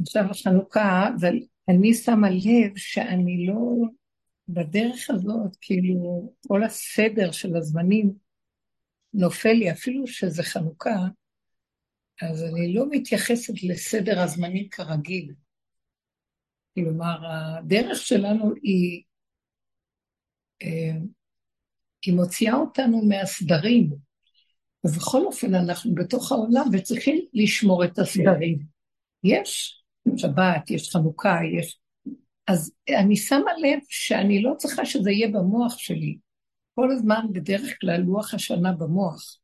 עכשיו החנוכה, אבל אני שמה לב שאני לא, בדרך הזאת, כאילו, כל הסדר של הזמנים נופל לי, אפילו שזה חנוכה, אז אני לא מתייחסת לסדר הזמנים כרגיל. כלומר, הדרך שלנו היא, אה, היא מוציאה אותנו מהסדרים, ובכל אופן אנחנו בתוך העולם וצריכים לשמור את הסדרים. יש שבת, יש חנוכה, יש... אז אני שמה לב שאני לא צריכה שזה יהיה במוח שלי. כל הזמן בדרך כלל לוח השנה במוח.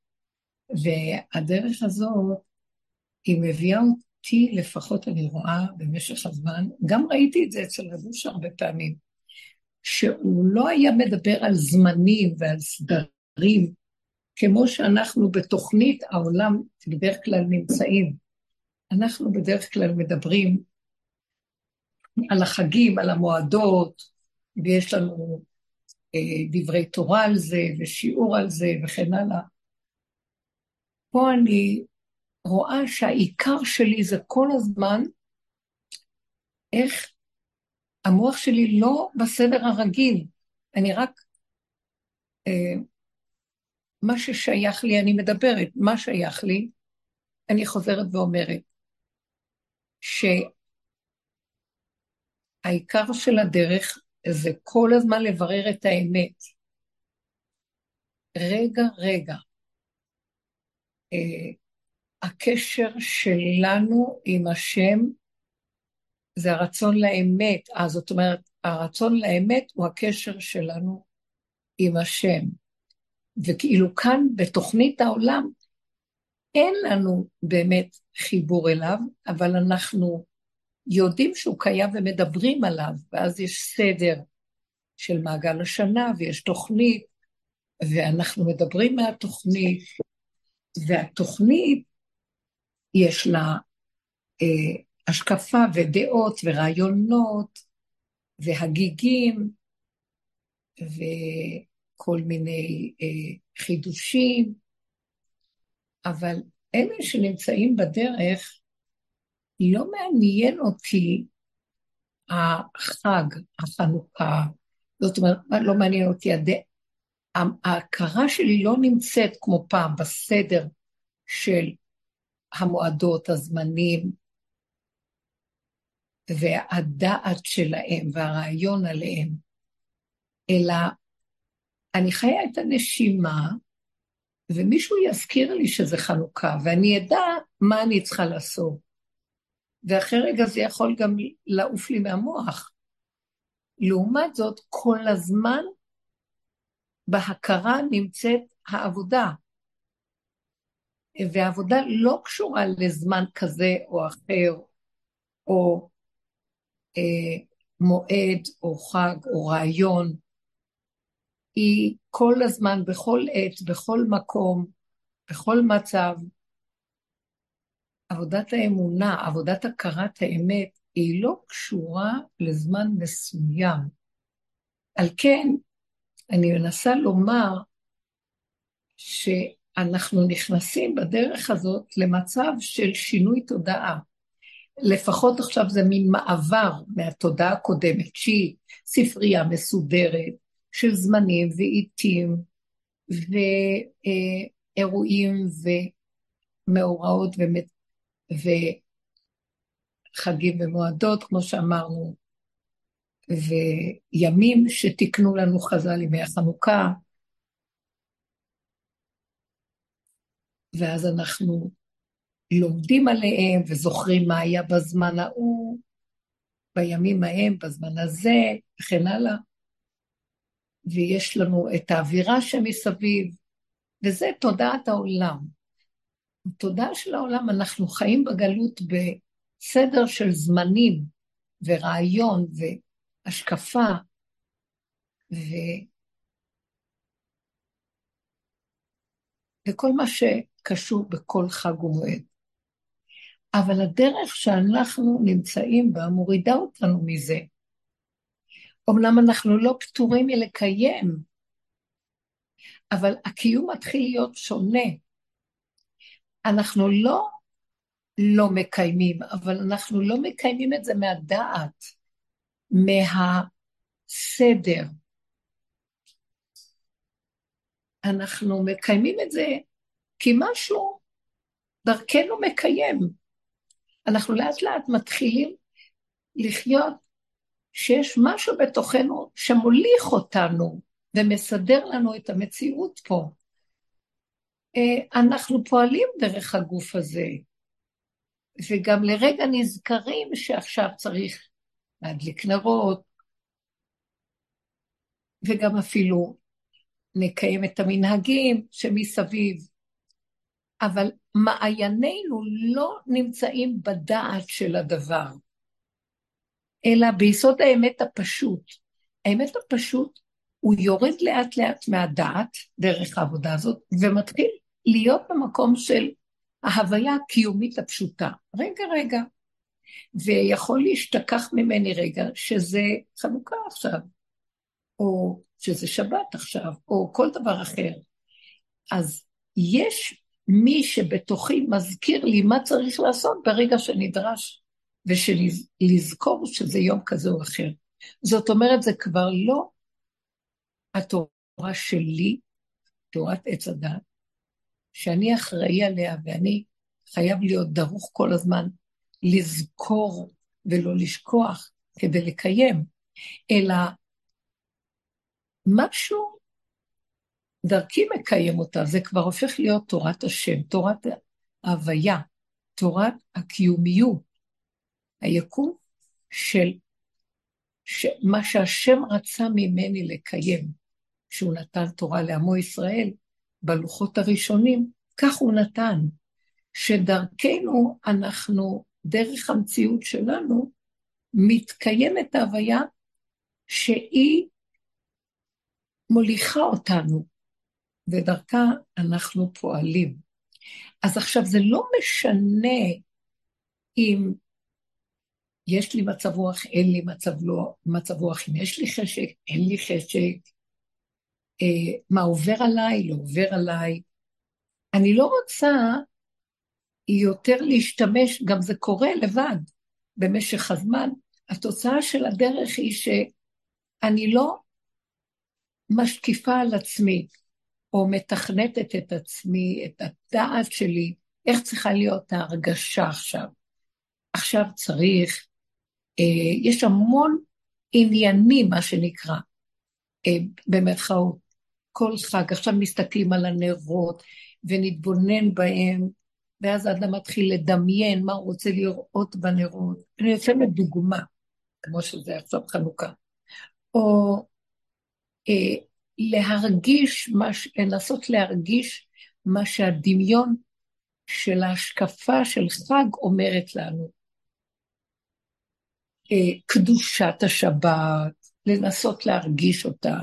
והדרך הזאת, היא מביאה אותי, לפחות אני רואה במשך הזמן, גם ראיתי את זה אצל רבוש הרבה פעמים, שהוא לא היה מדבר על זמנים ועל סדרים, כמו שאנחנו בתוכנית העולם בדרך כלל נמצאים. אנחנו בדרך כלל מדברים על החגים, על המועדות, ויש לנו אה, דברי תורה על זה, ושיעור על זה, וכן הלאה. פה אני רואה שהעיקר שלי זה כל הזמן איך המוח שלי לא בסדר הרגיל, אני רק, אה, מה ששייך לי אני מדברת, מה שייך לי, אני חוזרת ואומרת, שהעיקר של הדרך זה כל הזמן לברר את האמת. רגע, רגע. אה, הקשר שלנו עם השם זה הרצון לאמת. אה, זאת אומרת, הרצון לאמת הוא הקשר שלנו עם השם. וכאילו כאן, בתוכנית העולם, אין לנו באמת חיבור אליו, אבל אנחנו יודעים שהוא קיים ומדברים עליו, ואז יש סדר של מעגל השנה, ויש תוכנית, ואנחנו מדברים מהתוכנית, והתוכנית, יש לה אה, השקפה ודעות ורעיונות והגיגים וכל מיני אה, חידושים, אבל אלה שנמצאים בדרך, לא מעניין אותי החג, החנוכה, זאת אומרת, לא מעניין אותי הד... ההכרה שלי לא נמצאת כמו פעם בסדר של המועדות, הזמנים, והדעת שלהם והרעיון עליהם, אלא אני חיה את הנשימה, ומישהו יזכיר לי שזה חנוכה, ואני אדע מה אני צריכה לעשות. ואחרי רגע זה יכול גם לעוף לי מהמוח. לעומת זאת, כל הזמן בהכרה נמצאת העבודה. והעבודה לא קשורה לזמן כזה או אחר, או אה, מועד או חג או רעיון, היא כל הזמן, בכל עת, בכל מקום, בכל מצב. עבודת האמונה, עבודת הכרת האמת, היא לא קשורה לזמן מסוים. על כן, אני מנסה לומר שאנחנו נכנסים בדרך הזאת למצב של שינוי תודעה. לפחות עכשיו זה מין מעבר מהתודעה הקודמת, שהיא ספרייה מסודרת של זמנים ועיתים ואירועים ומאורעות וחגים ומועדות, כמו שאמרנו, וימים שתיקנו לנו חז"ל ימי החנוכה, ואז אנחנו לומדים עליהם וזוכרים מה היה בזמן ההוא, בימים ההם, בזמן הזה, וכן הלאה. ויש לנו את האווירה שמסביב, וזה תודעת העולם. בתודעה של העולם אנחנו חיים בגלות בסדר של זמנים ורעיון והשקפה, ו... וכל מה שקשור בכל חג ומועד. אבל הדרך שאנחנו נמצאים בה מורידה אותנו מזה. אמנם אנחנו לא פטורים מלקיים, אבל הקיום מתחיל להיות שונה. אנחנו לא לא מקיימים, אבל אנחנו לא מקיימים את זה מהדעת, מהסדר. אנחנו מקיימים את זה כי משהו דרכנו מקיים. אנחנו לאט לאט מתחילים לחיות שיש משהו בתוכנו שמוליך אותנו ומסדר לנו את המציאות פה. אה, אנחנו פועלים דרך הגוף הזה, וגם לרגע נזכרים שעכשיו צריך להדליק נרות, וגם אפילו נקיים את המנהגים שמסביב. אבל מעיינינו לא נמצאים בדעת של הדבר, אלא ביסוד האמת הפשוט. האמת הפשוט, הוא יורד לאט לאט מהדעת, דרך העבודה הזאת, ומתחיל להיות במקום של ההוויה הקיומית הפשוטה. רגע, רגע. ויכול להשתכח ממני רגע שזה חנוכה עכשיו, או שזה שבת עכשיו, או כל דבר אחר. אז יש מי שבתוכי מזכיר לי מה צריך לעשות ברגע שנדרש, ושלזכור שזה יום כזה או אחר. זאת אומרת, זה כבר לא התורה שלי, תורת עץ הדת, שאני אחראי עליה ואני חייב להיות דרוך כל הזמן לזכור ולא לשכוח כדי לקיים, אלא משהו דרכי מקיים אותה, זה כבר הופך להיות תורת השם, תורת ההוויה, תורת הקיומיות, היקום של מה שהשם רצה ממני לקיים, שהוא נתן תורה לעמו ישראל בלוחות הראשונים, כך הוא נתן, שדרכנו אנחנו, דרך המציאות שלנו, מתקיימת ההוויה שהיא מוליכה אותנו, ודרכה אנחנו פועלים. אז עכשיו זה לא משנה אם יש לי מצב רוח, אין לי מצב, לא, מצב רוח, אם יש לי חשק, אין לי חשק, אה, מה עובר עליי, לא עובר עליי. אני לא רוצה יותר להשתמש, גם זה קורה לבד במשך הזמן. התוצאה של הדרך היא שאני לא משקיפה על עצמי, או מתכנתת את עצמי, את הדעת שלי, איך צריכה להיות ההרגשה עכשיו. עכשיו צריך, יש המון עניינים, מה שנקרא, אה, במרכאות, כל חג. עכשיו מסתכלים על הנרות ונתבונן בהם, ואז האדם מתחיל לדמיין מה הוא רוצה לראות בנרות. אני נותנת דוגמה, כמו שזה עכשיו חנוכה. או אה, להרגיש, מש, לנסות להרגיש מה שהדמיון של ההשקפה של חג אומרת לנו. אה, קדושת השבת, לנסות להרגיש אותה,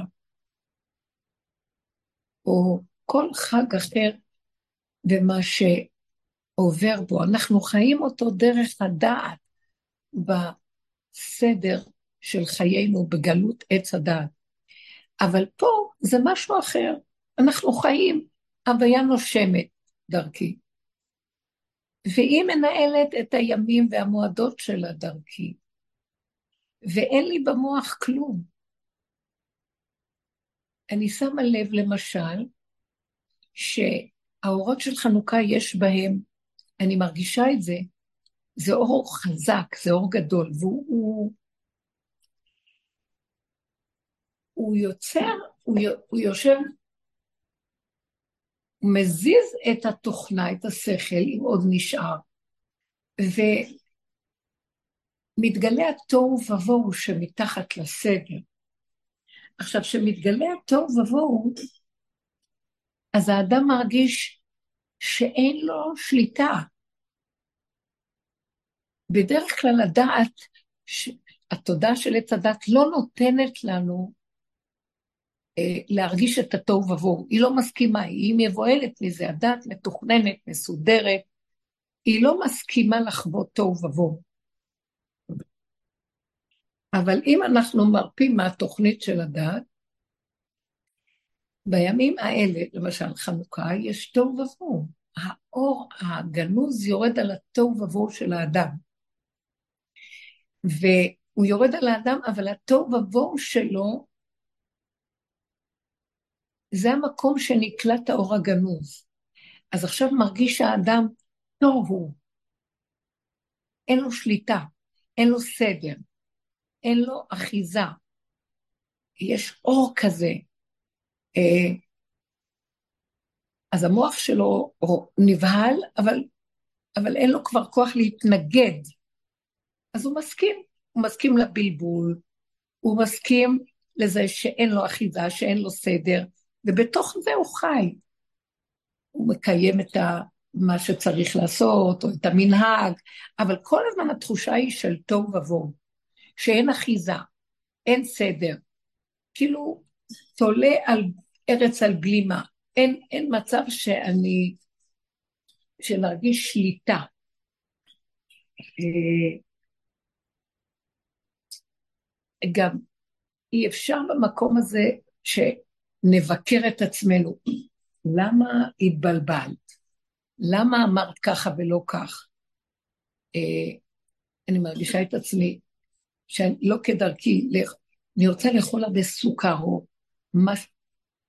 או כל חג אחר ומה שעובר בו. אנחנו חיים אותו דרך הדעת בסדר של חיינו בגלות עץ הדעת. אבל פה זה משהו אחר. אנחנו חיים, הוויה נושמת דרכי. והיא מנהלת את הימים והמועדות שלה דרכי. ואין לי במוח כלום. אני שמה לב, למשל, שהאורות של חנוכה יש בהם, אני מרגישה את זה, זה אור חזק, זה אור גדול, והוא הוא יוצר, הוא, הוא יושב, הוא מזיז את התוכנה, את השכל, אם עוד נשאר, ומתגלה התוהו ובוהו שמתחת לסדר. עכשיו, כשמתגלה התוהו ובוהו, אז האדם מרגיש שאין לו שליטה. בדרך כלל הדעת, התודעה של עץ הדת לא נותנת לנו אה, להרגיש את התוהו ובוהו. היא לא מסכימה, היא מבוהלת מזה, הדת מתוכננת, מסודרת, היא לא מסכימה לחוות תוהו ובוהו. אבל אם אנחנו מרפים מהתוכנית של הדת, בימים האלה, למשל חנוכה, יש תוהו ובוהו. האור הגנוז יורד על התוהו ובוהו של האדם. והוא יורד על האדם, אבל התוהו ובוהו שלו, זה המקום שנקלט האור הגנוז. אז עכשיו מרגיש האדם תוהו. אין לו שליטה, אין לו סדר, אין לו אחיזה. יש אור כזה. אה, אז המוח שלו נבהל, אבל, אבל אין לו כבר כוח להתנגד. אז הוא מסכים, הוא מסכים לבלבול, הוא מסכים לזה שאין לו אחיזה, שאין לו סדר, ובתוך זה הוא חי. הוא מקיים את ה, מה שצריך לעשות, או את המנהג, אבל כל הזמן התחושה היא של תוהו ובוהו, שאין אחיזה, אין סדר, כאילו תולה על ארץ על גלימה, אין, אין מצב שאני, שנרגיש שליטה. אה, גם אי אפשר במקום הזה שנבקר את עצמנו. למה התבלבלת? למה אמרת ככה ולא כך? אה, אני מרגישה את עצמי שאני לא כדרכי, אני רוצה לאכול הרבה סוכר או מש,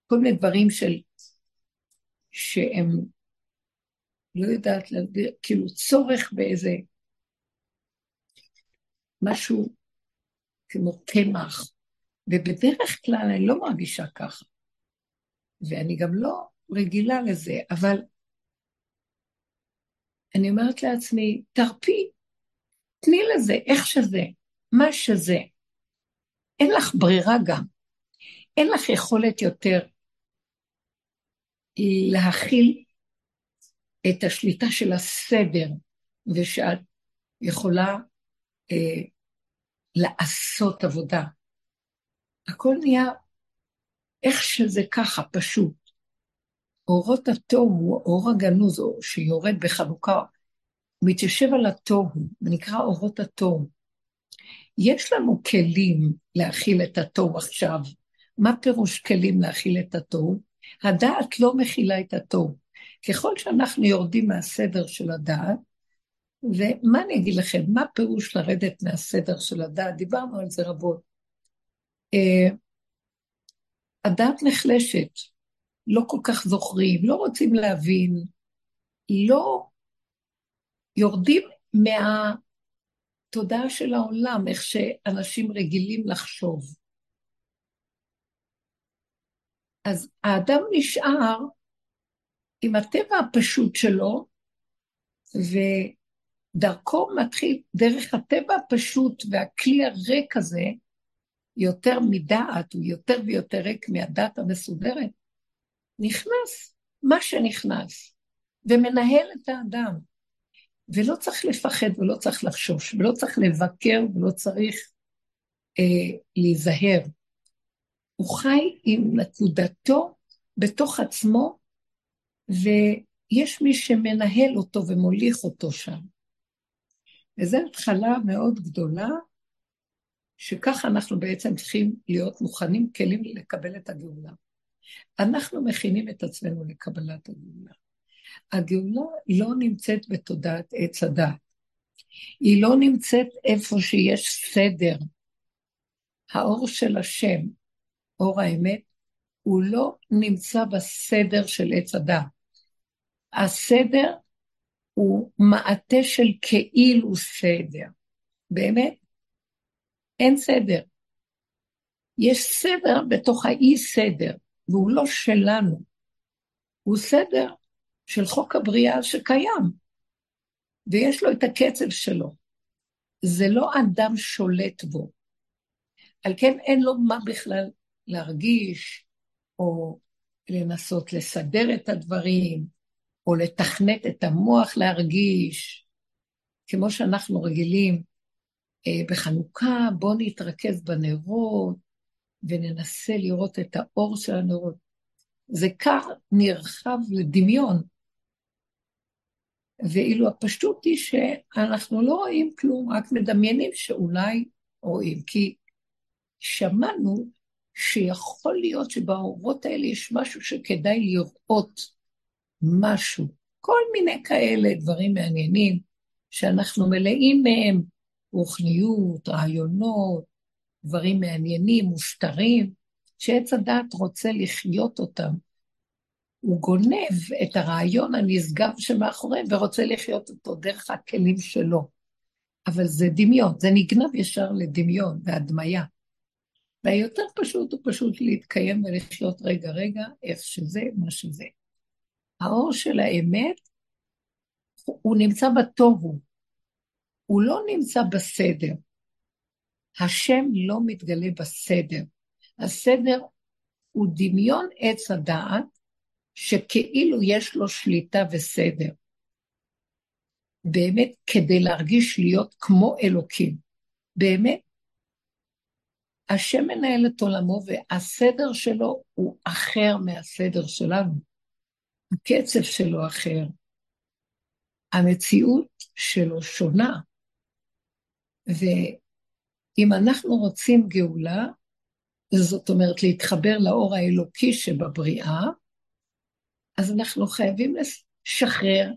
כל מיני דברים של, שהם, לא יודעת, כאילו צורך באיזה משהו כמו קמח, ובדרך כלל אני לא מרגישה ככה, ואני גם לא רגילה לזה, אבל אני אומרת לעצמי, תרפי, תני לזה, איך שזה, מה שזה. אין לך ברירה גם. אין לך יכולת יותר להכיל את השליטה של הסדר, ושאת יכולה אה, לעשות עבודה. הכל נהיה איך שזה ככה, פשוט. אורות התוהו, אור הגנוז, שיורד בחנוכה, מתיישב על התוהו, ונקרא אורות התוהו. יש לנו כלים להכיל את התוהו עכשיו. מה פירוש כלים להכיל את התוהו? הדעת לא מכילה את התוהו. ככל שאנחנו יורדים מהסדר של הדעת, ומה אני אגיד לכם, מה פירוש לרדת מהסדר של הדעת? דיברנו על זה רבות. Uh, הדעת נחלשת, לא כל כך זוכרים, לא רוצים להבין, לא יורדים מהתודעה של העולם, איך שאנשים רגילים לחשוב. אז האדם נשאר עם הטבע הפשוט שלו, ודרכו מתחיל, דרך הטבע הפשוט והכלי הריק הזה, יותר מדעת, הוא יותר ויותר ריק מהדעת המסודרת, נכנס מה שנכנס, ומנהל את האדם. ולא צריך לפחד ולא צריך לחשוש, ולא צריך לבקר ולא צריך אה, להיזהר. הוא חי עם נקודתו בתוך עצמו, ויש מי שמנהל אותו ומוליך אותו שם. וזו התחלה מאוד גדולה, שככה אנחנו בעצם צריכים להיות מוכנים כלים לקבל את הגאולה. אנחנו מכינים את עצמנו לקבלת הגאולה. הגאולה לא נמצאת בתודעת עץ הדת. היא לא נמצאת איפה שיש סדר. האור של השם, אור האמת, הוא לא נמצא בסדר של עץ הדת. הסדר הוא מעטה של כאילו סדר. באמת, אין סדר. יש סדר בתוך האי סדר. והוא לא שלנו, הוא סדר של חוק הבריאה שקיים, ויש לו את הקצב שלו. זה לא אדם שולט בו. על כן אין לו מה בכלל להרגיש, או לנסות לסדר את הדברים, או לתכנת את המוח להרגיש, כמו שאנחנו רגילים אה, בחנוכה, בואו נתרכז בנרות, וננסה לראות את האור של הנרות. זה כר נרחב לדמיון. ואילו הפשטות היא שאנחנו לא רואים כלום, רק מדמיינים שאולי רואים. כי שמענו שיכול להיות שבאורות האלה יש משהו שכדאי לראות משהו. כל מיני כאלה דברים מעניינים שאנחנו מלאים מהם, רוחניות, רעיונות, דברים מעניינים, מוסתרים, שעץ הדעת רוצה לחיות אותם. הוא גונב את הרעיון הנשגב שמאחוריהם ורוצה לחיות אותו דרך הכלים שלו. אבל זה דמיון, זה נגנב ישר לדמיון והדמיה. והיותר פשוט הוא פשוט להתקיים ולחיות רגע רגע, איך שזה, מה שזה. האור של האמת, הוא נמצא בתוהו, הוא לא נמצא בסדר. השם לא מתגלה בסדר. הסדר הוא דמיון עץ הדעת, שכאילו יש לו שליטה וסדר. באמת, כדי להרגיש להיות כמו אלוקים. באמת, השם מנהל את עולמו והסדר שלו הוא אחר מהסדר שלנו. הקצב שלו אחר. המציאות שלו שונה. ואם אנחנו רוצים גאולה, זאת אומרת להתחבר לאור האלוקי שבבריאה, אז אנחנו חייבים לשחרר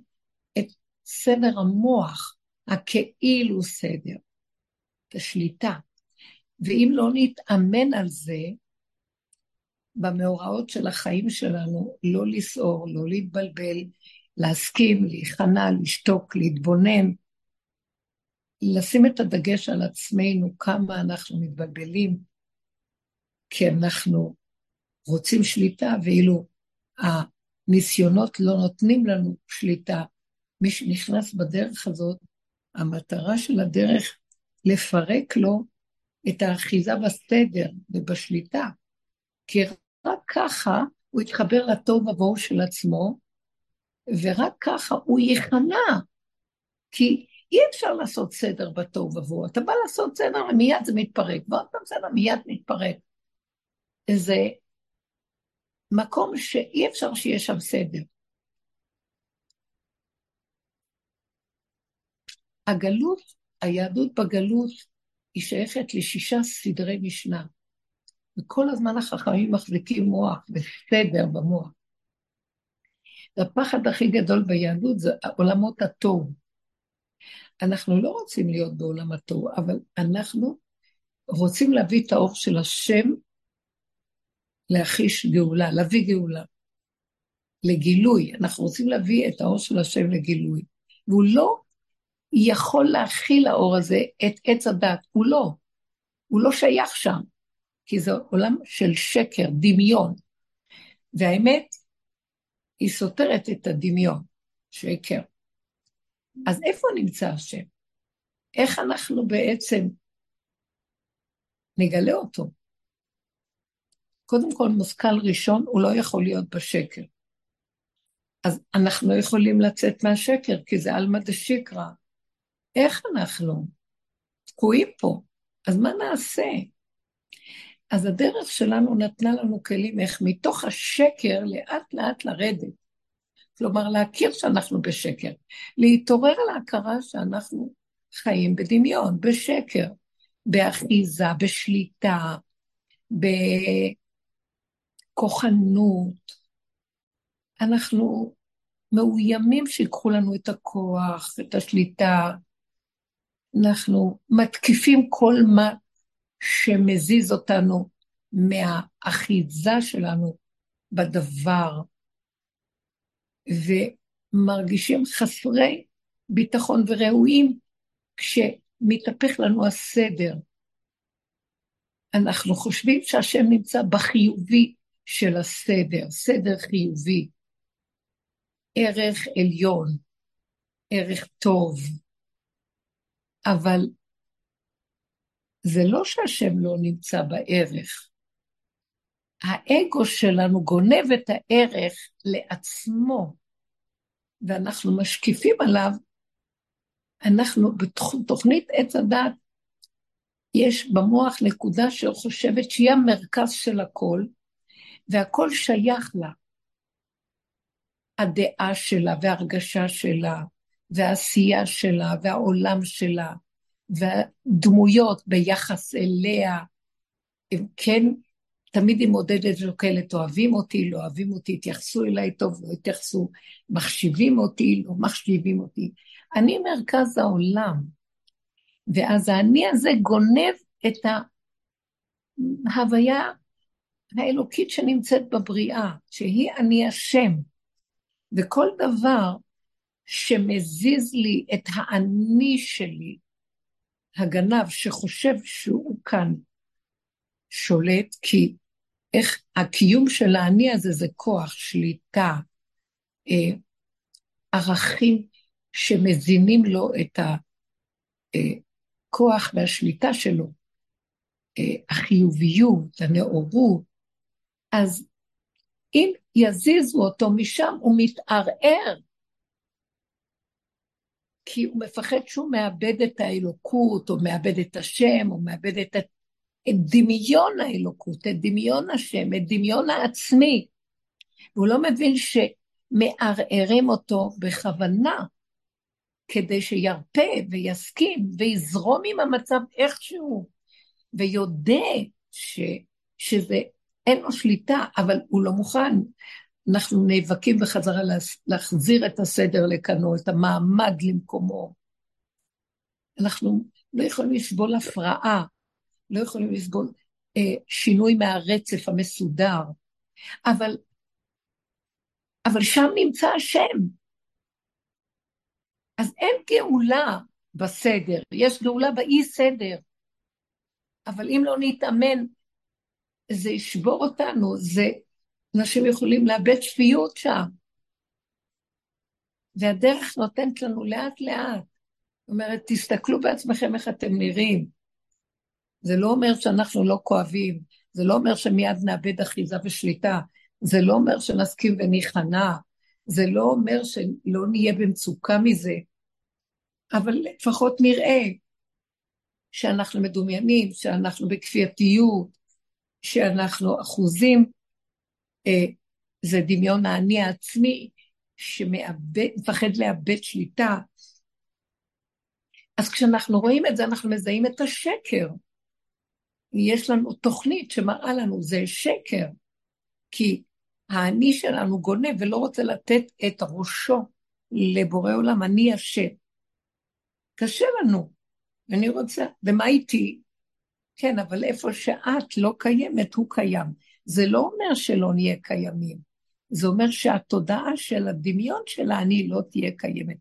את סדר המוח, הכאילו סדר, את השליטה. ואם לא נתאמן על זה, במאורעות של החיים שלנו, לא לסעור, לא להתבלבל, להסכים, להיכנע, לשתוק, להתבונן, לשים את הדגש על עצמנו, כמה אנחנו מתבלבלים, כי אנחנו רוצים שליטה, ואילו הניסיונות לא נותנים לנו שליטה. מי שנכנס בדרך הזאת, המטרה של הדרך לפרק לו את האחיזה בסדר ובשליטה, כי רק ככה הוא יתחבר לטוב ובוהו של עצמו, ורק ככה הוא ייכנע. כי אי אפשר לעשות סדר בתוהו ובוהו. אתה בא לעשות סדר ומיד זה מתפרק, ועוד פעם סדר מיד מתפרק. זה מקום שאי אפשר שיהיה שם סדר. הגלות, היהדות בגלות, היא שייכת לשישה סדרי משנה. וכל הזמן החכמים מחזיקים מוח וסדר במוח. והפחד הכי גדול ביהדות זה עולמות התוהו. אנחנו לא רוצים להיות בעולם התוהו, אבל אנחנו רוצים להביא את האור של השם להחיש גאולה, להביא גאולה, לגילוי. אנחנו רוצים להביא את האור של השם לגילוי. והוא לא יכול להכיל האור הזה את עץ הדת, הוא לא. הוא לא שייך שם, כי זה עולם של שקר, דמיון. והאמת, היא סותרת את הדמיון, שקר. אז איפה נמצא השם? איך אנחנו בעצם נגלה אותו? קודם כל, מושכל ראשון, הוא לא יכול להיות בשקר. אז אנחנו לא יכולים לצאת מהשקר, כי זה עלמא דשיקרא. איך אנחנו תקועים פה? אז מה נעשה? אז הדרך שלנו נתנה לנו כלים איך מתוך השקר לאט לאט לרדת. כלומר, להכיר שאנחנו בשקר. להתעורר להכרה שאנחנו חיים בדמיון, בשקר, באחיזה, בשליטה, בכוחנות. אנחנו מאוימים שיקחו לנו את הכוח, את השליטה. אנחנו מתקיפים כל מה שמזיז אותנו מהאחיזה שלנו בדבר, ומרגישים חסרי ביטחון וראויים כשמתהפך לנו הסדר. אנחנו חושבים שהשם נמצא בחיובי של הסדר, סדר חיובי, ערך עליון, ערך טוב, אבל זה לא שהשם לא נמצא בערך. האגו שלנו גונב את הערך לעצמו, ואנחנו משקיפים עליו, אנחנו, בתוכנית עץ הדת, יש במוח נקודה שחושבת שהיא המרכז של הכל, והכל שייך לה. הדעה שלה וההרגשה שלה, והעשייה שלה, והעולם שלה, והדמויות ביחס אליה, הם כן תמיד היא מודדת ושוקלת, אוהבים אותי, לא אוהבים אותי, התייחסו אליי טוב, לא התייחסו, מחשיבים אותי, לא מחשיבים אותי. אני מרכז העולם. ואז האני הזה גונב את ההוויה האלוקית שנמצאת בבריאה, שהיא אני השם. וכל דבר שמזיז לי את האני שלי, הגנב שחושב שהוא כאן שולט, כי איך הקיום של האני הזה זה כוח, שליטה, אה, ערכים שמזינים לו את הכוח והשליטה שלו, אה, החיוביות, הנאורות, אז אם יזיזו אותו משם, הוא מתערער, כי הוא מפחד שהוא מאבד את האלוקות, או מאבד את השם, או מאבד את, דמיון האלוקות, את דמיון השם, את דמיון העצמי. והוא לא מבין שמערערים אותו בכוונה, כדי שירפה ויסכים ויזרום עם המצב איכשהו, ויודה ש, שזה, אין לו שליטה, אבל הוא לא מוכן. אנחנו נאבקים בחזרה להחזיר את הסדר לכאנו, את המעמד למקומו. אנחנו לא יכולים לסבול הפרעה, לא יכולים לסבול אה, שינוי מהרצף המסודר, אבל, אבל שם נמצא השם. אז אין גאולה בסדר, יש גאולה באי סדר, אבל אם לא נתאמן, זה ישבור אותנו, זה אנשים יכולים לאבד שפיות שם. והדרך נותנת לנו לאט לאט. זאת אומרת, תסתכלו בעצמכם איך אתם נראים. זה לא אומר שאנחנו לא כואבים, זה לא אומר שמיד נאבד אחיזה ושליטה, זה לא אומר שנסכים וניכנע, זה לא אומר שלא נהיה במצוקה מזה, אבל לפחות נראה שאנחנו מדומיינים, שאנחנו בכפייתיות, שאנחנו אחוזים אה, זה דמיון האני העצמי שמפחד לאבד שליטה. אז כשאנחנו רואים את זה, אנחנו מזהים את השקר. יש לנו תוכנית שמראה לנו, זה שקר, כי האני שלנו גונב ולא רוצה לתת את ראשו לבורא עולם, אני אשם. קשה לנו, ואני רוצה, ומה איתי? כן, אבל איפה שאת לא קיימת, הוא קיים. זה לא אומר שלא נהיה קיימים, זה אומר שהתודעה של הדמיון של האני לא תהיה קיימת.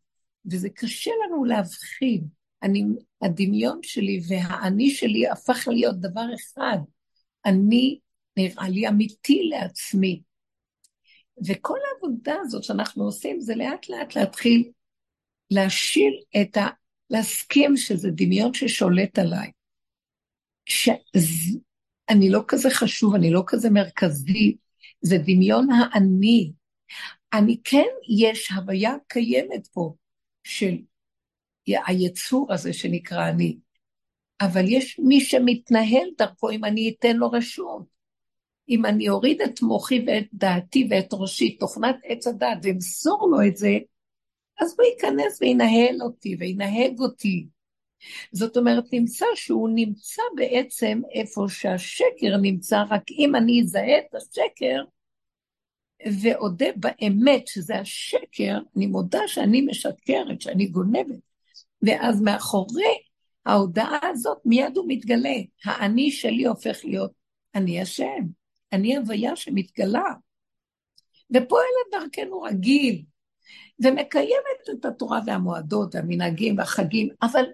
וזה קשה לנו להבחין. אני, הדמיון שלי והאני שלי הפך להיות דבר אחד. אני נראה לי אמיתי לעצמי. וכל העבודה הזאת שאנחנו עושים זה לאט לאט להתחיל להשיל את ה... להסכים שזה דמיון ששולט עליי. אני לא כזה חשוב, אני לא כזה מרכזי, זה דמיון האני. אני כן, יש הוויה קיימת פה של היצור הזה שנקרא אני, אבל יש מי שמתנהל דרכו אם אני אתן לו רשות. אם אני אוריד את מוחי ואת דעתי ואת ראשי, תוכנת עץ הדת, ואמסור לו את זה, אז הוא ייכנס וינהל אותי וינהג אותי. זאת אומרת, נמצא שהוא נמצא בעצם איפה שהשקר נמצא, רק אם אני אזהה את השקר ואודה באמת שזה השקר, אני מודה שאני משקרת, שאני גונבת. ואז מאחורי ההודעה הזאת מיד הוא מתגלה. האני שלי הופך להיות אני השם, אני הוויה שמתגלה. ופועלת דרכנו רגיל, ומקיימת את התורה והמועדות והמנהגים והחגים, אבל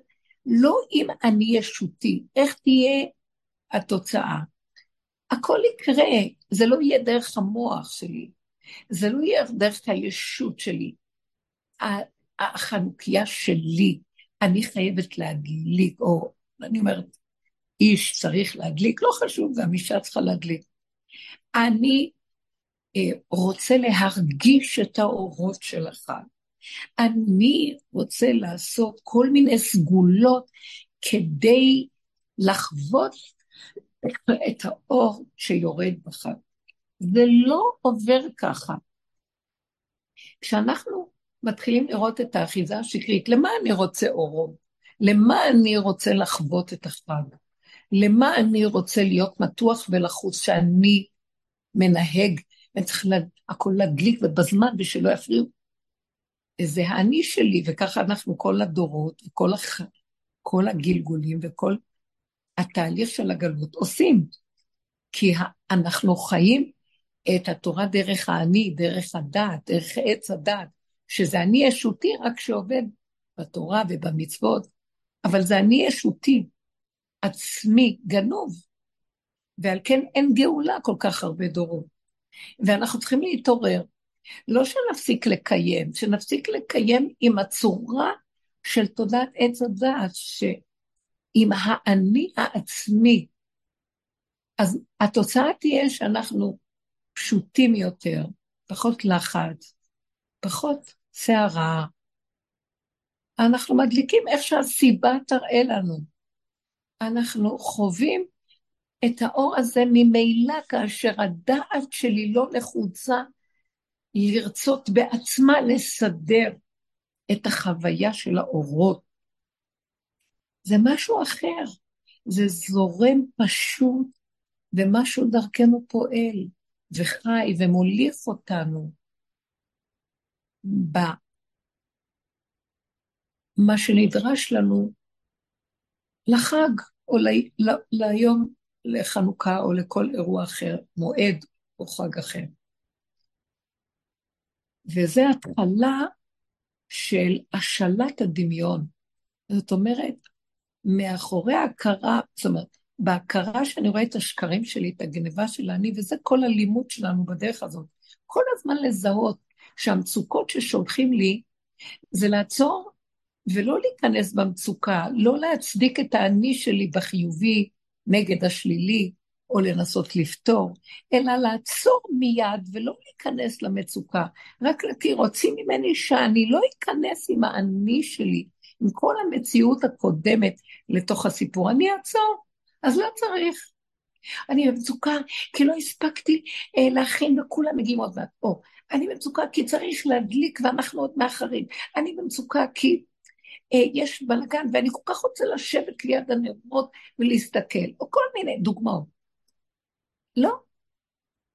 לא אם אני ישותי, איך תהיה התוצאה. הכל יקרה, זה לא יהיה דרך המוח שלי, זה לא יהיה דרך הישות שלי. החנוכיה שלי, אני חייבת להדליק, או אני אומרת, איש צריך להדליק, לא חשוב, גם אישה צריכה להדליק. אני אה, רוצה להרגיש את האורות של החג. אני רוצה לעשות כל מיני סגולות כדי לחוות את האור שיורד בך. זה לא עובר ככה. כשאנחנו מתחילים לראות את האחיזה השקרית, למה אני רוצה אורות? למה אני רוצה לחוות את החג? למה אני רוצה להיות מתוח ולחוץ שאני מנהג, אני צריך לה, הכל להדליק ובזמן ושלא יפריעו. זה האני שלי, וככה אנחנו כל הדורות וכל הח... כל הגלגולים וכל התהליך של הגלות עושים. כי אנחנו חיים את התורה דרך האני, דרך הדת, דרך עץ הדת, שזה אני ישותי רק שעובד בתורה ובמצוות, אבל זה אני ישותי, עצמי, גנוב. ועל כן אין גאולה כל כך הרבה דורות. ואנחנו צריכים להתעורר. לא שנפסיק לקיים, שנפסיק לקיים עם הצורה של תודעת עץ הדעת, שעם האני העצמי. אז התוצאה תהיה שאנחנו פשוטים יותר, פחות לחץ, פחות סערה. אנחנו מדליקים איך שהסיבה תראה לנו. אנחנו חווים את האור הזה ממילא כאשר הדעת שלי לא נחוצה לרצות בעצמה לסדר את החוויה של האורות. זה משהו אחר, זה זורם פשוט ומשהו דרכנו פועל וחי ומוליך אותנו במה שנדרש לנו לחג או ל... ל... ליום לחנוכה או לכל אירוע אחר, מועד או חג אחר. וזה התחלה של השלט הדמיון. זאת אומרת, מאחורי ההכרה, זאת אומרת, בהכרה שאני רואה את השקרים שלי, את הגניבה של אני, וזה כל הלימוד שלנו בדרך הזאת. כל הזמן לזהות שהמצוקות ששולחים לי, זה לעצור ולא להיכנס במצוקה, לא להצדיק את האני שלי בחיובי נגד השלילי, או לנסות לפתור, אלא לעצור מיד ולא להיכנס למצוקה. רק כי רוצים ממני שאני לא אכנס עם האני שלי, עם כל המציאות הקודמת לתוך הסיפור. אני אעצור, אז לא צריך. אני במצוקה כי לא הספקתי אה, להכין וכולם מגיעים עוד מעט. או, אני במצוקה כי צריך להדליק ואנחנו עוד מאחרים. אני במצוקה כי אה, יש בלאגן ואני כל כך רוצה לשבת ליד הנרות ולהסתכל, או כל מיני דוגמאות. לא,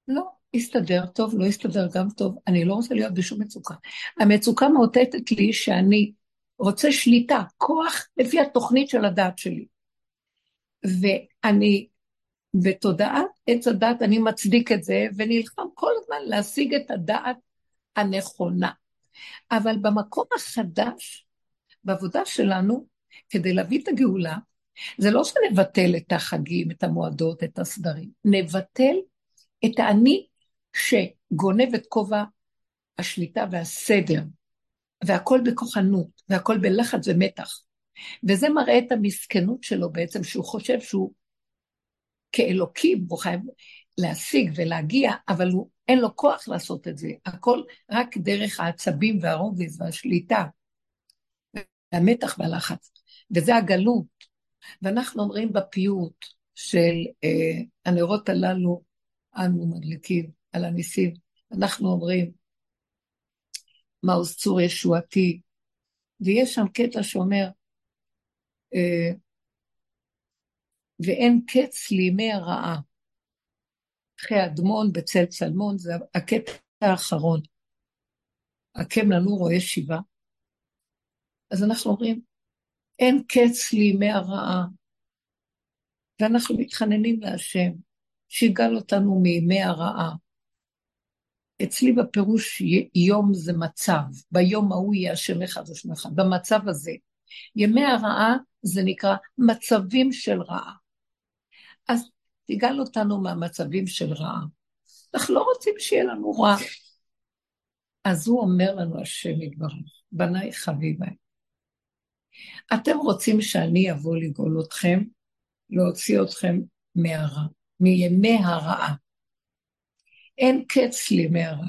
לא, הסתדר טוב, לא הסתדר גם טוב, אני לא רוצה להיות בשום מצוקה. המצוקה מאותתת לי שאני רוצה שליטה, כוח לפי התוכנית של הדעת שלי. ואני בתודעת עץ הדעת, אני מצדיק את זה, ונלחם כל הזמן להשיג את הדעת הנכונה. אבל במקום החדש, בעבודה שלנו, כדי להביא את הגאולה, זה לא שנבטל את החגים, את המועדות, את הסדרים, נבטל את האני שגונב את כובע השליטה והסדר, והכל בכוחנות, והכל בלחץ ומתח. וזה מראה את המסכנות שלו בעצם, שהוא חושב שהוא כאלוקים, הוא חייב להשיג ולהגיע, אבל הוא, אין לו כוח לעשות את זה. הכל רק דרך העצבים והרוגז והשליטה, והמתח והלחץ. וזה הגלות. ואנחנו אומרים בפיוט של אה, הנרות הללו, אנו מדליקים על הניסים, אנחנו אומרים, מעוז צור ישועתי, ויש שם קטע שאומר, אה, ואין קץ לימי הרעה. אחרי אדמון בצל צלמון, זה הקטע האחרון. הקם לנו רואה שיבה. אז אנחנו אומרים, אין קץ לימי הרעה. ואנחנו מתחננים להשם, שיגל אותנו מימי הרעה. אצלי בפירוש יום זה מצב, ביום ההוא יהיה השם אחד ושמך, במצב הזה. ימי הרעה זה נקרא מצבים של רעה. אז תגאל אותנו מהמצבים של רעה. אנחנו לא רוצים שיהיה לנו רע. אז הוא אומר לנו, השם יתברך, בניי חביביי, אתם רוצים שאני אבוא לגאול אתכם, להוציא אתכם מהרע, מימי הרעה. אין קץ לימי הרע.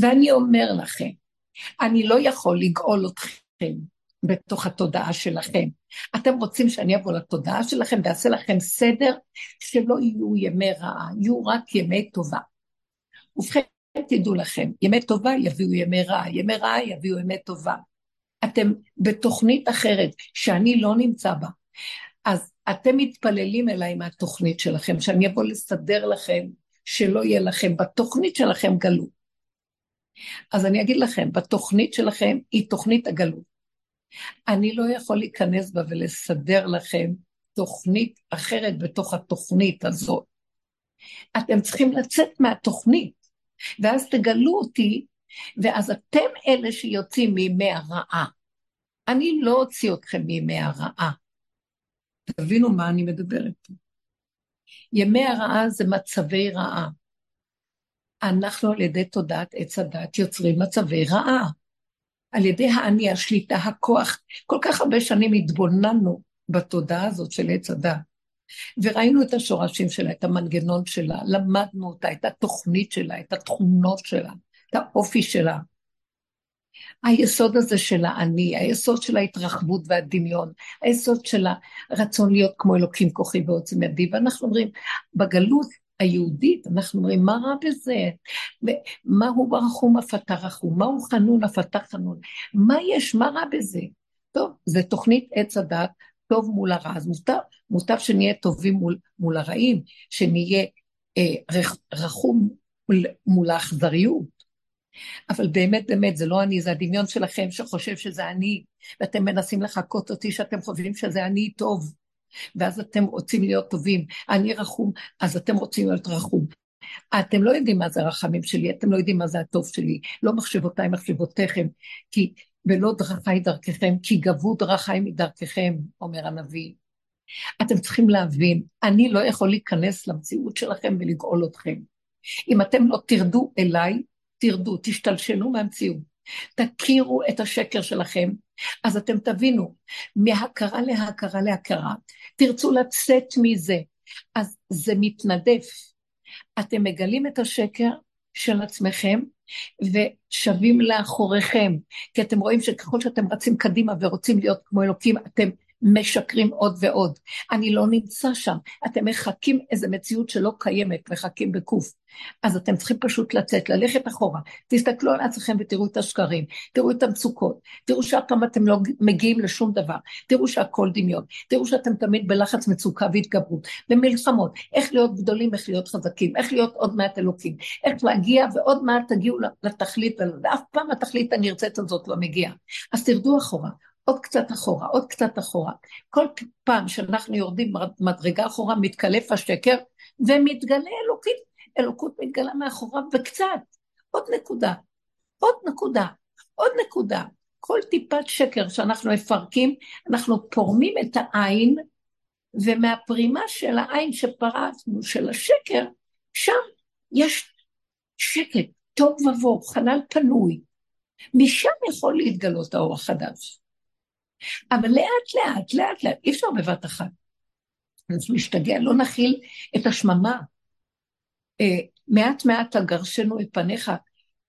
ואני אומר לכם, אני לא יכול לגאול אתכם בתוך התודעה שלכם. אתם רוצים שאני אבוא לתודעה שלכם ואעשה לכם סדר שלא יהיו ימי רעה, יהיו רק ימי טובה. ובכן, תדעו לכם, ימי טובה יביאו ימי רעה, ימי רעה יביאו ימי טובה. אתם בתוכנית אחרת שאני לא נמצא בה. אז אתם מתפללים אליי מהתוכנית שלכם, שאני אבוא לסדר לכם, שלא יהיה לכם, בתוכנית שלכם גלות. אז אני אגיד לכם, בתוכנית שלכם היא תוכנית הגלות. אני לא יכול להיכנס בה ולסדר לכם תוכנית אחרת בתוך התוכנית הזאת. אתם צריכים לצאת מהתוכנית, ואז תגלו אותי, ואז אתם אלה שיוצאים מימי הרעה. אני לא אוציא אתכם מימי הרעה. תבינו מה אני מדברת פה. ימי הרעה זה מצבי רעה. אנחנו על ידי תודעת עץ הדת יוצרים מצבי רעה. על ידי האני, השליטה, הכוח. כל כך הרבה שנים התבוננו בתודעה הזאת של עץ הדת. וראינו את השורשים שלה, את המנגנון שלה, למדנו אותה, את התוכנית שלה, את התכונות שלה, האופי שלה. היסוד הזה של האני, היסוד של ההתרחבות והדמיון, היסוד של הרצון להיות כמו אלוקים כוחי ועוצם ידי, ואנחנו אומרים, בגלות היהודית, אנחנו אומרים, מה רע בזה? מהו ברחום אף אתה רחום? מהו חנון אף אתה חנון? מה יש, מה רע בזה? טוב, זה תוכנית עץ הדת, טוב מול הרע, אז מוטב, מוטב שנהיה טובים מול, מול הרעים, שנהיה אה, רח, רחום מול, מול האכזריות. אבל באמת, באמת, זה לא אני, זה הדמיון שלכם שחושב שזה אני, ואתם מנסים לחקות אותי שאתם חושבים שזה אני טוב, ואז אתם רוצים להיות טובים. אני רחום, אז אתם רוצים להיות רחום. אתם לא יודעים מה זה הרחמים שלי, אתם לא יודעים מה זה הטוב שלי, לא מחשבותיי מחשבותיכם, כי ולא דרכיי דרככם, כי גבו דרכיי מדרככם, אומר הנביא. אתם צריכים להבין, אני לא יכול להיכנס למציאות שלכם ולגאול אתכם. אם אתם לא תרדו אליי, תרדו, תשתלשלו מהמציאות. תכירו את השקר שלכם, אז אתם תבינו, מהכרה להכרה להכרה, תרצו לצאת מזה, אז זה מתנדף. אתם מגלים את השקר של עצמכם, ושבים לאחוריכם, כי אתם רואים שככל שאתם רצים קדימה ורוצים להיות כמו אלוקים, אתם משקרים עוד ועוד. אני לא נמצא שם. אתם מחקים איזו מציאות שלא קיימת, מחקים בקוף. אז אתם צריכים פשוט לצאת, ללכת אחורה. תסתכלו על עצמכם ותראו את השקרים, תראו את המצוקות, תראו שאף פעם אתם לא מגיעים לשום דבר, תראו שהכל דמיון, תראו שאתם תמיד בלחץ מצוקה והתגברות, במלחמות, איך להיות גדולים, איך להיות חזקים, איך להיות עוד מעט אלוקים, איך להגיע ועוד מעט תגיעו לתכלית, ואף פעם התכלית הנרצית הזאת לא מגיעה. אז תרדו אחורה, עוד קצת אחורה, עוד קצת אחורה. כל פעם שאנחנו יורדים מדרגה אחורה, מתקלף השקר, ומתגלה אלוקית, אלוקות מתגלה מאחוריו וקצת, עוד נקודה, עוד נקודה, עוד נקודה. כל טיפת שקר שאנחנו מפרקים, אנחנו פורמים את העין, ומהפרימה של העין שפרצנו, של השקר, שם יש שקט, טוב ובוא, חלל פנוי. משם יכול להתגלות האור החדש. אבל לאט לאט, לאט לאט, אי אפשר בבת אחת. אז משתגע, לא נכיל את השממה. אה, מעט מעט תגרשנו את פניך,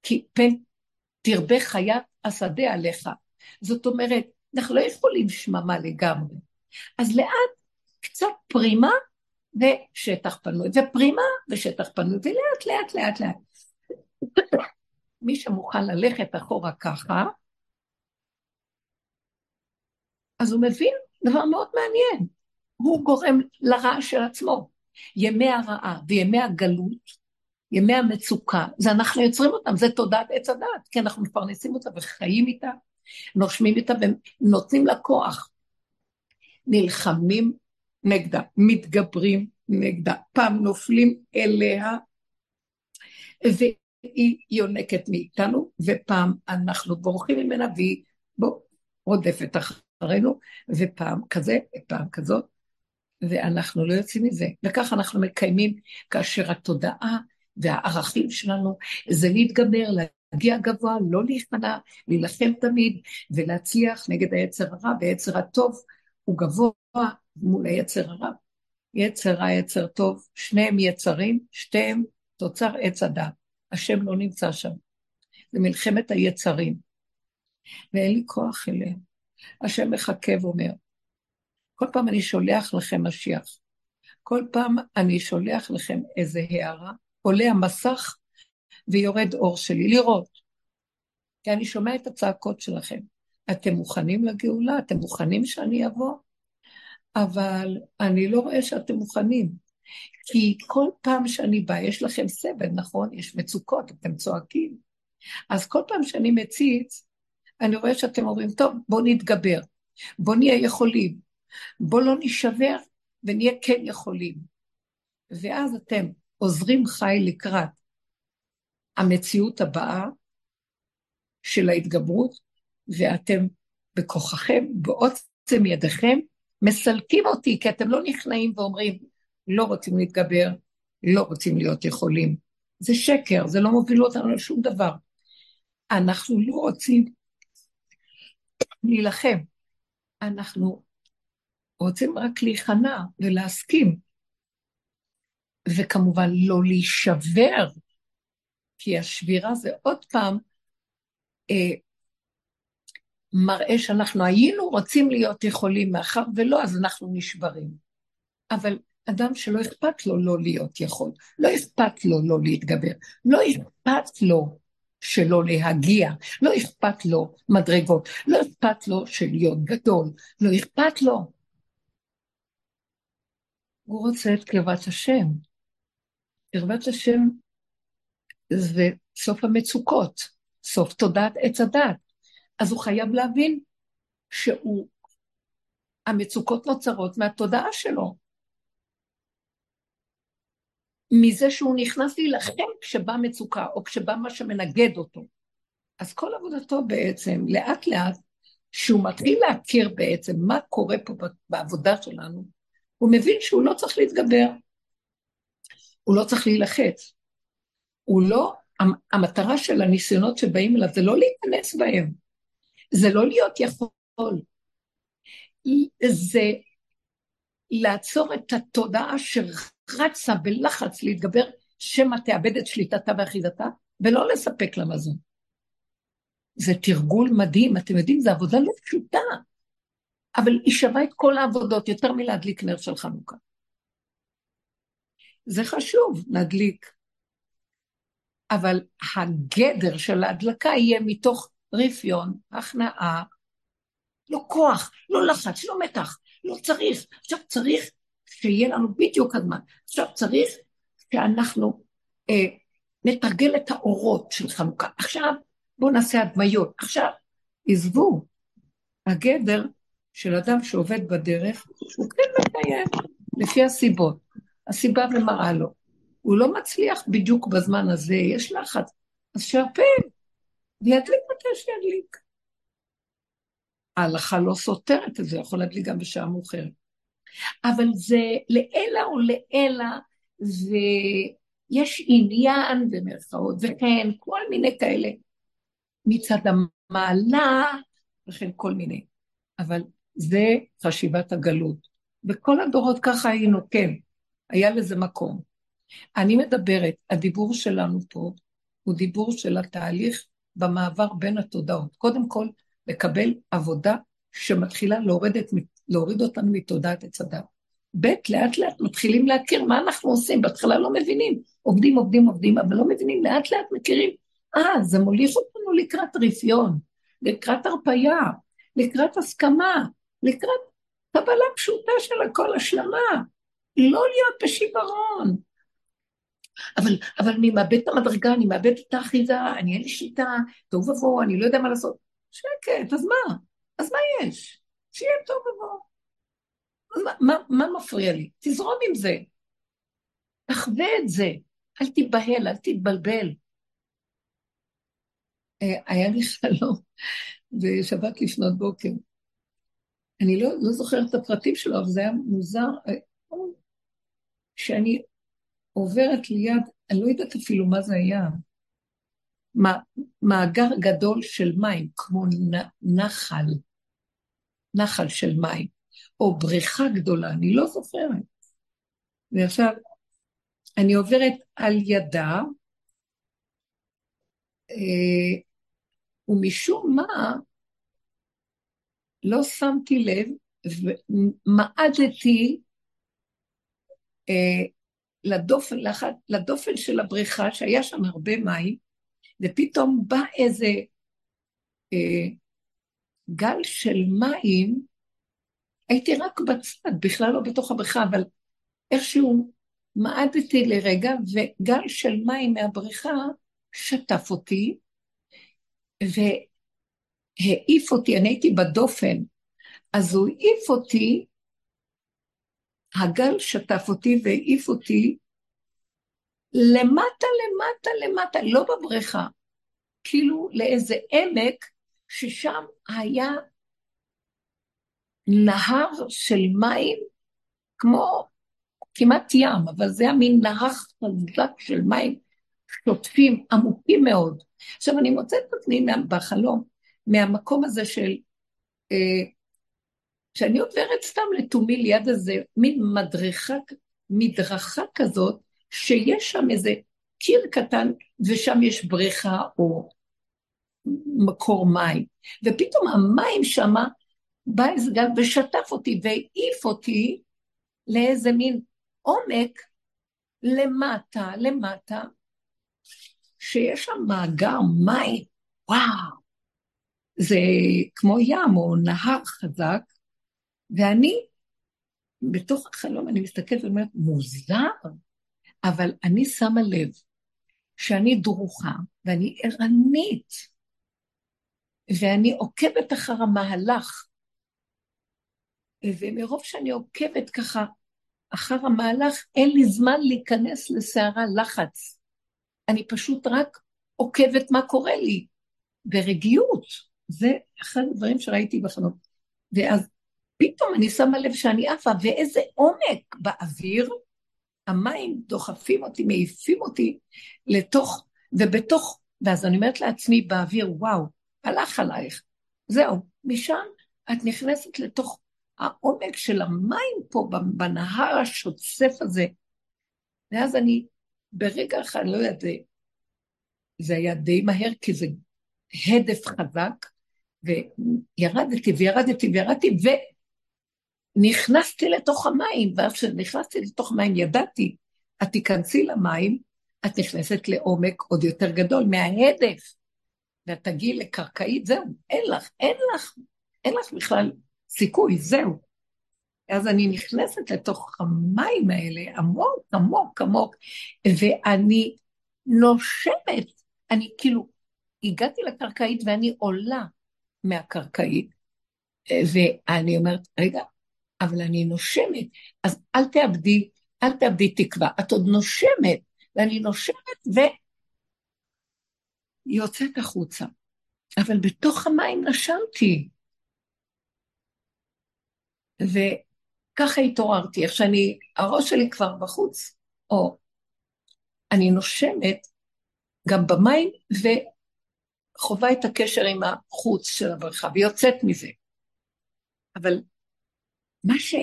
כי פן תרבה חיית השדה עליך. זאת אומרת, אנחנו לא יכולים שממה לגמרי. אז לאט, קצת פרימה ושטח פנוי, ופרימה ושטח פנוי, ולאט לאט לאט לאט. מי שמוכן ללכת אחורה ככה, אז הוא מבין דבר מאוד מעניין. הוא גורם לרע של עצמו. ימי הרעה וימי הגלות, ימי המצוקה, זה אנחנו יוצרים אותם, זה תודעת עץ הדעת, כי אנחנו מפרנסים אותה וחיים איתה, נושמים איתה ונותנים לה כוח. נלחמים נגדה, מתגברים נגדה, פעם נופלים אליה, והיא יונקת מאיתנו, ופעם אנחנו בורחים ממנה והיא רודפת אחרינו. אחרינו, ופעם כזה, ופעם כזאת, ואנחנו לא יוצאים מזה. וכך אנחנו מקיימים כאשר התודעה והערכים שלנו זה להתגבר, להגיע גבוה, לא להיכנע, להילחם תמיד ולהצליח נגד היצר הרע, ויצר הטוב הוא גבוה מול היצר הרע. יצר רע, יצר טוב, שניהם יצרים, שתיהם תוצר עץ הדת. השם לא נמצא שם. זה מלחמת היצרים. ואין לי כוח אליהם. השם מחכה ואומר, כל פעם אני שולח לכם משיח. כל פעם אני שולח לכם איזה הערה, עולה המסך ויורד אור שלי, לראות. כי אני שומע את הצעקות שלכם. אתם מוכנים לגאולה? אתם מוכנים שאני אבוא? אבל אני לא רואה שאתם מוכנים. כי כל פעם שאני באה, יש לכם סבל, נכון? יש מצוקות, אתם צועקים. אז כל פעם שאני מציץ, אני רואה שאתם אומרים, טוב, בואו נתגבר, בואו נהיה יכולים, בואו לא נישבר ונהיה כן יכולים. ואז אתם עוזרים חי לקראת המציאות הבאה של ההתגברות, ואתם בכוחכם, בעוצם ידיכם, מסלקים אותי, כי אתם לא נכנעים ואומרים, לא רוצים להתגבר, לא רוצים להיות יכולים. זה שקר, זה לא מוביל אותנו לשום דבר. אנחנו לא רוצים להילחם, אנחנו רוצים רק להיכנע ולהסכים, וכמובן לא להישבר, כי השבירה זה עוד פעם אה, מראה שאנחנו היינו רוצים להיות יכולים, מאחר ולא, אז אנחנו נשברים. אבל אדם שלא אכפת לו לא להיות יכול, לא אכפת לו לא להתגבר, לא אכפת לו שלא להגיע, לא אכפת לו מדרגות, לא אכפת לו של להיות גדול, לא אכפת לו. הוא רוצה את קרבת השם. קרבת השם זה סוף המצוקות, סוף תודעת עץ הדת. אז הוא חייב להבין שהוא, המצוקות נוצרות מהתודעה שלו. מזה שהוא נכנס להילחם כשבא מצוקה, או כשבא מה שמנגד אותו. אז כל עבודתו בעצם, לאט לאט, שהוא מתחיל להכיר בעצם מה קורה פה בעבודה שלנו, הוא מבין שהוא לא צריך להתגבר, הוא לא צריך להילחץ. הוא לא, המטרה של הניסיונות שבאים אליו זה לא להיכנס בהם, זה לא להיות יכול, זה לעצור את התודעה שרצה בלחץ להתגבר, שמא תאבד את שליטתה ואחיזתה, ולא לספק לה מזון. זה תרגול מדהים, אתם יודעים, זו עבודה לא פשוטה, אבל היא שווה את כל העבודות, יותר מלהדליק נר של חנוכה. זה חשוב, להדליק. אבל הגדר של ההדלקה יהיה מתוך רפיון, הכנעה, לא כוח, לא לחץ, לא מתח, לא צריך. עכשיו צריך שיהיה לנו בדיוק הזמן. עכשיו צריך שאנחנו אה, נתרגל את האורות של חנוכה. עכשיו בואו נעשה הדמיות. עכשיו, עזבו, הגדר של אדם שעובד בדרך, הוא כן מקיים לפי הסיבות. הסיבה ומראה לו. הוא לא מצליח בדיוק בזמן הזה, יש לחץ, אז שירפא, וידליק מתי שידליק. ההלכה לא סותרת את זה, יכול להדליק גם בשעה מאוחרת. אבל זה לעילא ולעילא, ויש עניין במרכאות, וכן, כל מיני כאלה מצד המעלה, וכן כל מיני. אבל זה חשיבת הגלות. בכל הדורות ככה היינו, כן, היה לזה מקום. אני מדברת, הדיבור שלנו פה הוא דיבור של התהליך במעבר בין התודעות. קודם כל, לקבל עבודה שמתחילה להוריד, את, להוריד אותנו מתודעת עץ הדת. ב', לאט לאט מתחילים להכיר מה אנחנו עושים, בהתחלה לא מבינים, עובדים, עובדים, עובדים, אבל לא מבינים, לאט לאט מכירים, אה, זה מוליך אותנו לקראת רפיון, לקראת הרפייה, לקראת הסכמה, לקראת קבלה פשוטה של הכל השלמה, לא להיות בשיוורון. אבל, אבל אני מאבד את המדרגה, אני מאבד את האחיזה, אני אין לי שליטה, טוב ובואו, אני לא יודע מה לעשות. שקט, אז מה? אז מה יש? שיהיה טוב ובואו. מה, מה, מה מפריע לי? תזרום עם זה. תחווה את זה. אל תיבהל, אל תתבלבל. אה, היה לי חלום בשבת לפנות בוקר. אני לא, לא זוכרת את הפרטים שלו, אבל זה היה מוזר. אה, שאני עוברת ליד, אני לא יודעת אפילו מה זה היה, מאגר גדול של מים, כמו נחל, נחל של מים, או בריכה גדולה, אני לא זוכרת. ועכשיו, אני עוברת על ידה, אה, ומשום מה, לא שמתי לב, ומעדתי אה, לדופן, לדופן של הבריכה, שהיה שם הרבה מים, ופתאום בא איזה אה, גל של מים הייתי רק בצד, בכלל לא בתוך הבריכה, אבל איכשהו מעדתי לרגע, וגל של מים מהבריכה שטף אותי, והעיף אותי, אני הייתי בדופן, אז הוא העיף אותי, הגל שטף אותי והעיף אותי למטה, למטה, למטה, לא בבריכה, כאילו לאיזה עמק, ששם היה נהר של מים, כמו כמעט ים, אבל זה היה מין נהר חזק של מים שוטפים, עמוקים מאוד. עכשיו, אני מוצאת את עצמי בחלום, מהמקום הזה של, אה, שאני עוברת סתם לתומי ליד איזה מין מדרכה, מדרכה כזאת, שיש שם איזה קיר קטן, ושם יש בריכה או מקור מים. ופתאום המים שמה, בא איזה גל ושטף אותי והעיף אותי לאיזה מין עומק למטה, למטה, שיש שם מאגר מים, וואו, זה כמו ים או נהר חזק, ואני, בתוך החלום אני מסתכלת ואומרת, מוזר, אבל אני שמה לב שאני דרוכה ואני ערנית, ואני עוקבת אחר המהלך, ומרוב שאני עוקבת ככה אחר המהלך, אין לי זמן להיכנס לסערה לחץ. אני פשוט רק עוקבת מה קורה לי, ברגיעות. זה אחד הדברים שראיתי בחנות. ואז פתאום אני שמה לב שאני עפה, ואיזה עומק באוויר, המים דוחפים אותי, מעיפים אותי לתוך, ובתוך, ואז אני אומרת לעצמי באוויר, וואו, הלך עלייך. זהו, משם את נכנסת לתוך העומק של המים פה בנהר השוצף הזה. ואז אני, ברגע אחד, לא יודעת, זה, זה היה די מהר, כי זה הדף חזק, וירדתי וירדתי וירדתי, ונכנסתי לתוך המים, ואז כשנכנסתי לתוך המים ידעתי, את תיכנסי למים, את נכנסת לעומק עוד יותר גדול מההדף, ואת תגיעי לקרקעית, זהו, אין לך, אין לך, אין לך בכלל סיכוי, זהו. אז אני נכנסת לתוך המים האלה, עמוק, עמוק, עמוק, ואני נושמת, אני כאילו, הגעתי לקרקעית ואני עולה מהקרקעית, ואני אומרת, רגע, אבל אני נושמת, אז אל תאבדי, אל תאבדי תקווה, את עוד נושמת, ואני נושמת ויוצאת החוצה. אבל בתוך המים נשמתי. וככה התעוררתי, איך שאני, הראש שלי כבר בחוץ, או אני נושמת גם במים וחווה את הקשר עם החוץ של הבריכה ויוצאת מזה. אבל מה, ש...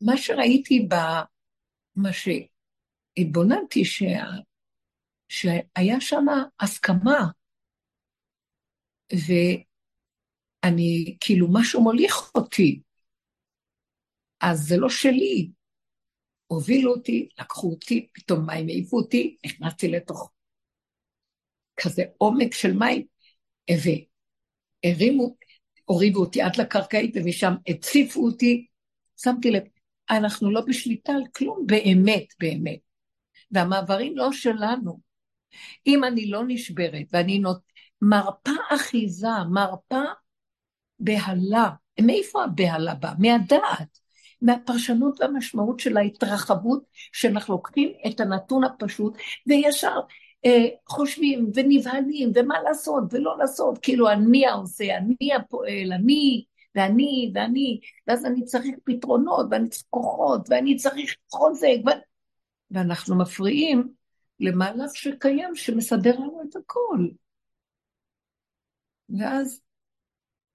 מה שראיתי ב... מה שהתבוננתי, שה... שהיה שם הסכמה, ו... אני, כאילו, משהו מוליך אותי, אז זה לא שלי. הובילו אותי, לקחו אותי, פתאום מים העיפו אותי, נכנסתי לתוך כזה עומק של מים, והרימו, הורידו אותי עד לקרקעית, ומשם הציפו אותי, שמתי לב, אנחנו לא בשליטה על כלום, באמת, באמת. והמעברים לא שלנו. אם אני לא נשברת ואני נות... מרפה אחיזה, מרפה בהלה. מאיפה הבהלה באה? מהדעת, מהפרשנות והמשמעות של ההתרחבות, שאנחנו לוקחים את הנתון הפשוט וישר אה, חושבים ונבהלים ומה לעשות ולא לעשות, כאילו אני העושה, אני הפועל, אני ואני ואני, ואז אני צריך פתרונות ואני צריך כוחות ואני צריך חוזק, ו... ואנחנו מפריעים למהלך שקיים שמסדר לנו את הכל. ואז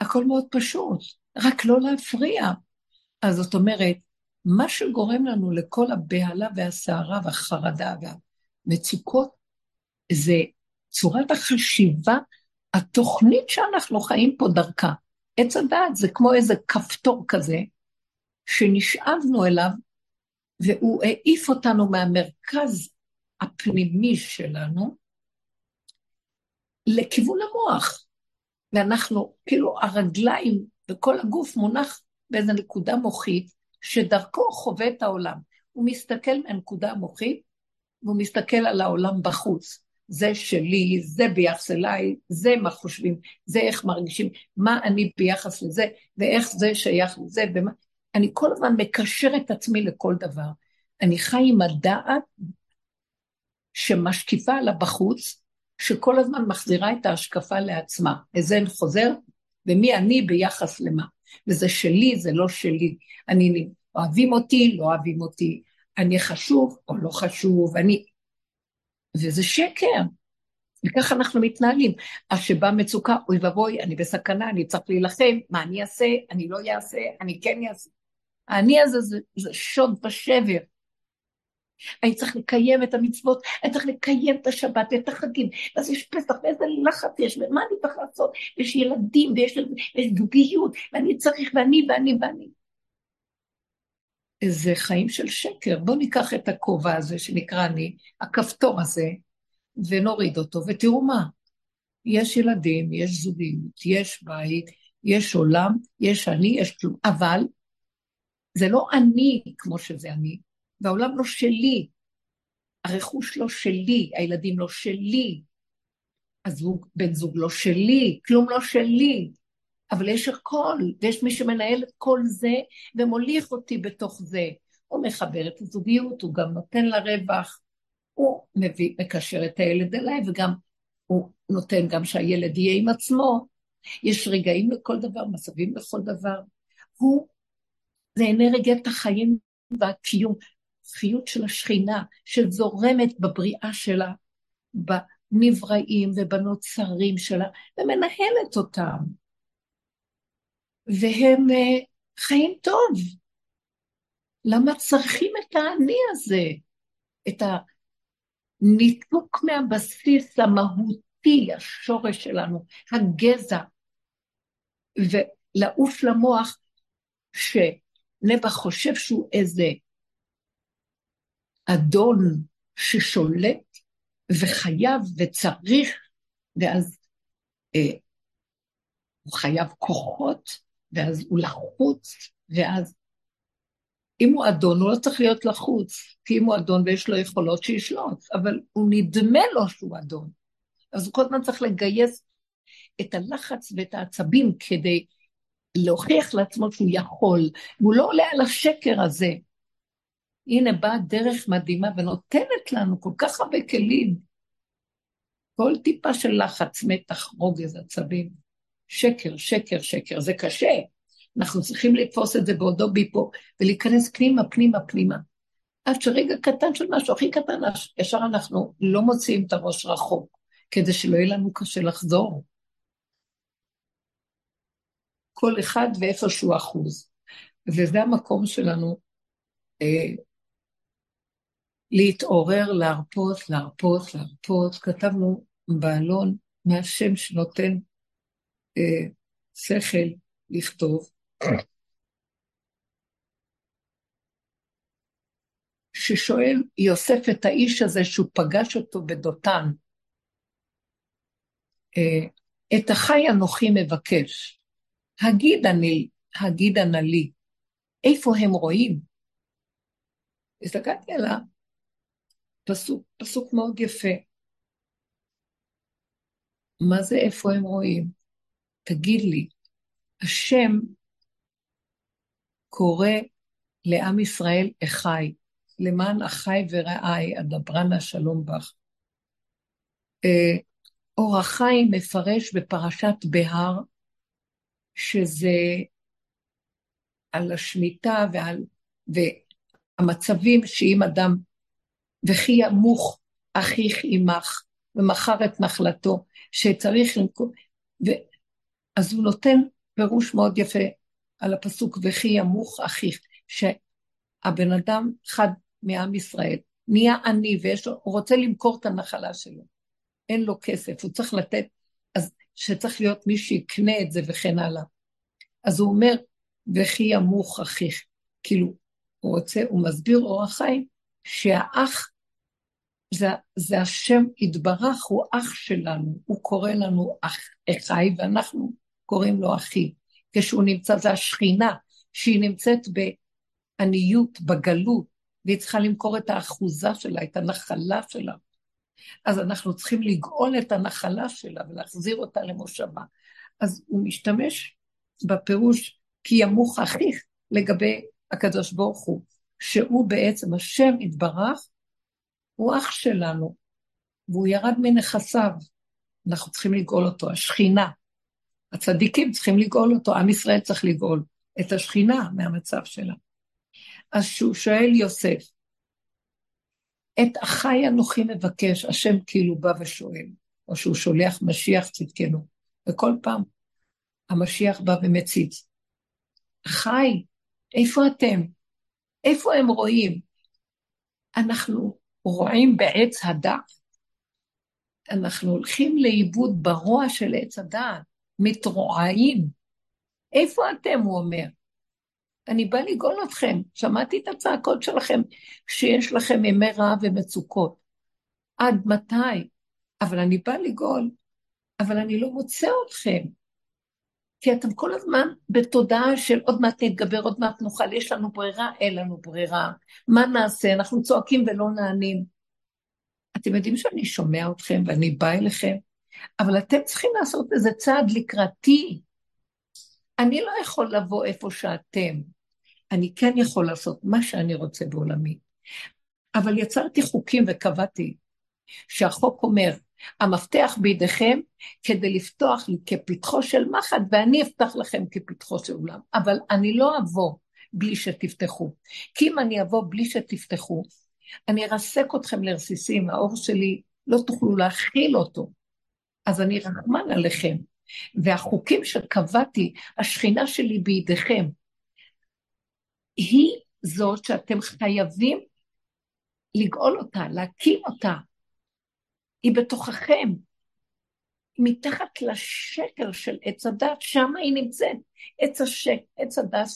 הכל מאוד פשוט, רק לא להפריע. אז זאת אומרת, מה שגורם לנו לכל הבהלה והסערה והחרדה והמצוקות, זה צורת החשיבה, התוכנית שאנחנו חיים פה דרכה. עץ הדעת זה כמו איזה כפתור כזה, שנשאבנו אליו, והוא העיף אותנו מהמרכז הפנימי שלנו לכיוון המוח. ואנחנו, כאילו הרגליים וכל הגוף מונח באיזו נקודה מוחית, שדרכו חווה את העולם. הוא מסתכל מהנקודה המוחית, והוא מסתכל על העולם בחוץ. זה שלי, זה ביחס אליי, זה מה חושבים, זה איך מרגישים, מה אני ביחס לזה, ואיך זה שייך לזה, ומה... אני כל הזמן מקשר את עצמי לכל דבר. אני חי עם הדעת שמשקיפה עליו בחוץ, שכל הזמן מחזירה את ההשקפה לעצמה. וזה חוזר, ומי אני ביחס למה. וזה שלי, זה לא שלי. אני, אוהבים אותי, לא אוהבים אותי. אני חשוב או לא חשוב, אני... וזה שקר. וככה אנחנו מתנהלים. אז שבאה מצוקה, אוי ואבוי, אני בסכנה, אני צריך להילחם, מה אני אעשה, אני לא אעשה, אני כן אעשה. האני הזה זה, זה שוד ושבר. אני צריך לקיים את המצוות, אני צריך לקיים את השבת ואת החגים, אז יש פסח ואיזה לחץ יש, ומה אני צריך לעשות? יש ילדים ויש, זוגיות, ואני צריך ואני ואני ואני. זה חיים של שקר. בואו ניקח את הכובע הזה שנקרא אני, הכפתור הזה, ונוריד אותו, ותראו מה. יש ילדים, יש זוגיות, יש בית, יש עולם, יש אני, יש כלום, אבל זה לא אני כמו שזה אני, והעולם לא שלי, הרכוש לא שלי, הילדים לא שלי, הזוג, בן זוג לא שלי, כלום לא שלי, אבל יש הכל, ויש מי שמנהל את כל זה ומוליך אותי בתוך זה. הוא מחבר את הזוגיות, הוא גם נותן לה רווח, הוא מביא, מקשר את הילד אליי, וגם הוא נותן גם שהילד יהיה עם עצמו. יש רגעים לכל דבר, מסבים לכל דבר. הוא, זה אנרגיית החיים והקיום, חיות של השכינה, שזורמת בבריאה שלה, בנבראים ובנוצרים שלה, ומנהלת אותם. והם uh, חיים טוב. למה צריכים את האני הזה? את הניתוק מהבסיס המהותי, השורש שלנו, הגזע, ולעוף למוח שנבח חושב שהוא איזה אדון ששולט וחייב וצריך, ואז אה, הוא חייב כוחות, ואז הוא לחוץ, ואז אם הוא אדון, הוא לא צריך להיות לחוץ, כי אם הוא אדון ויש לו יכולות, שישלוט, אבל הוא נדמה לו שהוא אדון. אז הוא כל הזמן צריך לגייס את הלחץ ואת העצבים כדי להוכיח לעצמו שהוא יכול, והוא לא עולה על השקר הזה. הנה באה דרך מדהימה ונותנת לנו כל כך הרבה כלים. כל טיפה של לחץ, מתח, רוגז, עצבים. שקר, שקר, שקר. זה קשה. אנחנו צריכים לתפוס את זה בעודו ביפו ולהיכנס פנימה, פנימה, פנימה. עד שרגע קטן של משהו הכי קטן, ישר אנחנו לא מוציאים את הראש רחוק, כדי שלא יהיה לנו קשה לחזור. כל אחד ואיפשהו אחוז. וזה המקום שלנו אה, להתעורר, להרפות, להרפות, להרפות. כתבנו בעלון מהשם שנותן אה, שכל לכתוב. ששואל יוסף את האיש הזה שהוא פגש אותו בדותן, אה, את החי אנוכי מבקש, הגיד אני, הגיד נא לי, איפה הם רואים? הסתכלתי על הפסוק, פסוק מאוד יפה. מה זה איפה הם רואים? תגיד לי, השם קורא לעם ישראל אחי, למען אחי ורעי, אדברנה שלום בך. אה, אור החיים מפרש בפרשת בהר, שזה על השמיטה ועל, והמצבים שאם אדם, וכי ימוך אחיך עמך, ומכר את נחלתו, שצריך לנקום, אז הוא נותן פירוש מאוד יפה על הפסוק, וכי ימוך אחיך, שהבן אדם, חד מעם ישראל, נהיה עני ויש לו, הוא רוצה למכור את הנחלה שלו. אין לו כסף, הוא צריך לתת, אז שצריך להיות מי שיקנה את זה וכן הלאה. אז הוא אומר, וכי ימוך אחיך. כאילו, הוא רוצה, הוא מסביר אור החיים, שהאח, זה, זה השם יתברך, הוא אח שלנו, הוא קורא לנו אח, אחי, ואנחנו קוראים לו אחי. כשהוא נמצא, זה השכינה שהיא נמצאת בעניות, בגלות, והיא צריכה למכור את האחוזה שלה, את הנחלה שלה. אז אנחנו צריכים לגאול את הנחלה שלה ולהחזיר אותה למושבה. אז הוא משתמש בפירוש כי ימוך אחיך לגבי הקדוש ברוך הוא, שהוא בעצם השם יתברך, הוא אח שלנו, והוא ירד מנכסיו. אנחנו צריכים לגאול אותו, השכינה. הצדיקים צריכים לגאול אותו, עם ישראל צריך לגאול את השכינה מהמצב שלה. אז שהוא שואל יוסף, את אחי אנוכי מבקש, השם כאילו בא ושואל, או שהוא שולח משיח צדקנו, וכל פעם המשיח בא ומציץ. אחי, איפה אתם? איפה הם רואים? אנחנו רואים בעץ הדעת. אנחנו הולכים לאיבוד ברוע של עץ הדעת, מתרועעים. איפה אתם, הוא אומר? אני בא לגאול אתכם. שמעתי את הצעקות שלכם שיש לכם ימי רעב ומצוקות. עד מתי? אבל אני בא לגאול, אבל אני לא מוצא אתכם. כי אתם כל הזמן בתודעה של עוד מעט נתגבר, עוד מעט נוכל, יש לנו ברירה, אין לנו ברירה. מה נעשה? אנחנו צועקים ולא נענים. אתם יודעים שאני שומע אתכם ואני באה אליכם, אבל אתם צריכים לעשות איזה צעד לקראתי. אני לא יכול לבוא איפה שאתם. אני כן יכול לעשות מה שאני רוצה בעולמי. אבל יצרתי חוקים וקבעתי שהחוק אומר, המפתח בידיכם כדי לפתוח לי כפתחו של מחט, ואני אפתח לכם כפתחו של אולם. אבל אני לא אבוא בלי שתפתחו. כי אם אני אבוא בלי שתפתחו, אני ארסק אתכם לרסיסים, האור שלי, לא תוכלו להכיל אותו. אז אני רחמן עליכם. והחוקים שקבעתי, השכינה שלי בידיכם, היא זאת שאתם חייבים לגאול אותה, להקים אותה. היא בתוככם. מתחת לשקר של עץ הדת, שם היא נמצאת. עץ השק, עץ הדת,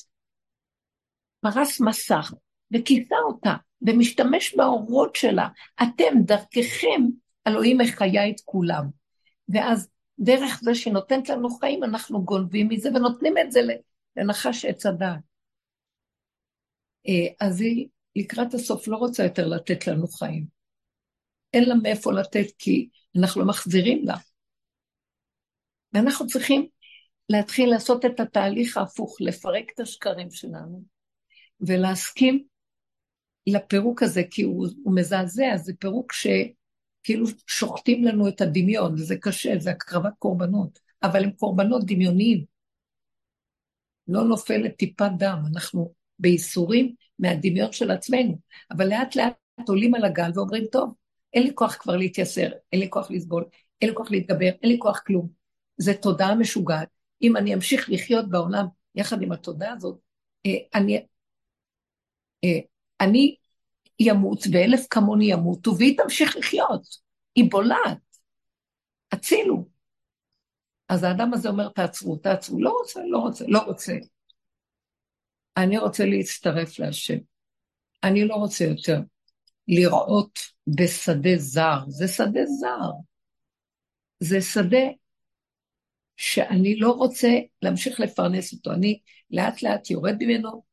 פרס מסך וכיסה אותה, ומשתמש באורות שלה. אתם, דרככם, אלוהים מחיה את כולם. ואז דרך זה שהיא נותנת לנו חיים, אנחנו גונבים מזה ונותנים את זה לנחש עץ הדעת. אה, אז היא לקראת הסוף לא רוצה יותר לתת לנו חיים. אין לה מאיפה לתת כי אנחנו לא מחזירים לה. ואנחנו צריכים להתחיל לעשות את התהליך ההפוך, לפרק את השקרים שלנו ולהסכים לפירוק הזה, כי הוא, הוא מזעזע, זה פירוק שכאילו שוחטים לנו את הדמיון, וזה קשה, זה הקרבת קורבנות, אבל הם קורבנות דמיוניים. לא נופלת טיפת דם, אנחנו בייסורים מהדמיון של עצמנו, אבל לאט לאט עולים על הגל ואומרים, טוב, אין לי כוח כבר להתייסר, אין לי כוח לסבול, אין לי כוח להתגבר, אין לי כוח כלום. זה תודעה משוגעת. אם אני אמשיך לחיות בעולם יחד עם התודעה הזאת, אה, אני, אה, אני ימות ואלף כמוני ימותו, והיא תמשיך לחיות. היא בולעת. הצילו. אז האדם הזה אומר, תעצרו, תעצרו. לא רוצה, לא רוצה, לא רוצה. אני רוצה להצטרף להשם. אני לא רוצה יותר לראות בשדה זר. זה שדה זר. זה שדה שאני לא רוצה להמשיך לפרנס אותו. אני לאט לאט יורד ממנו,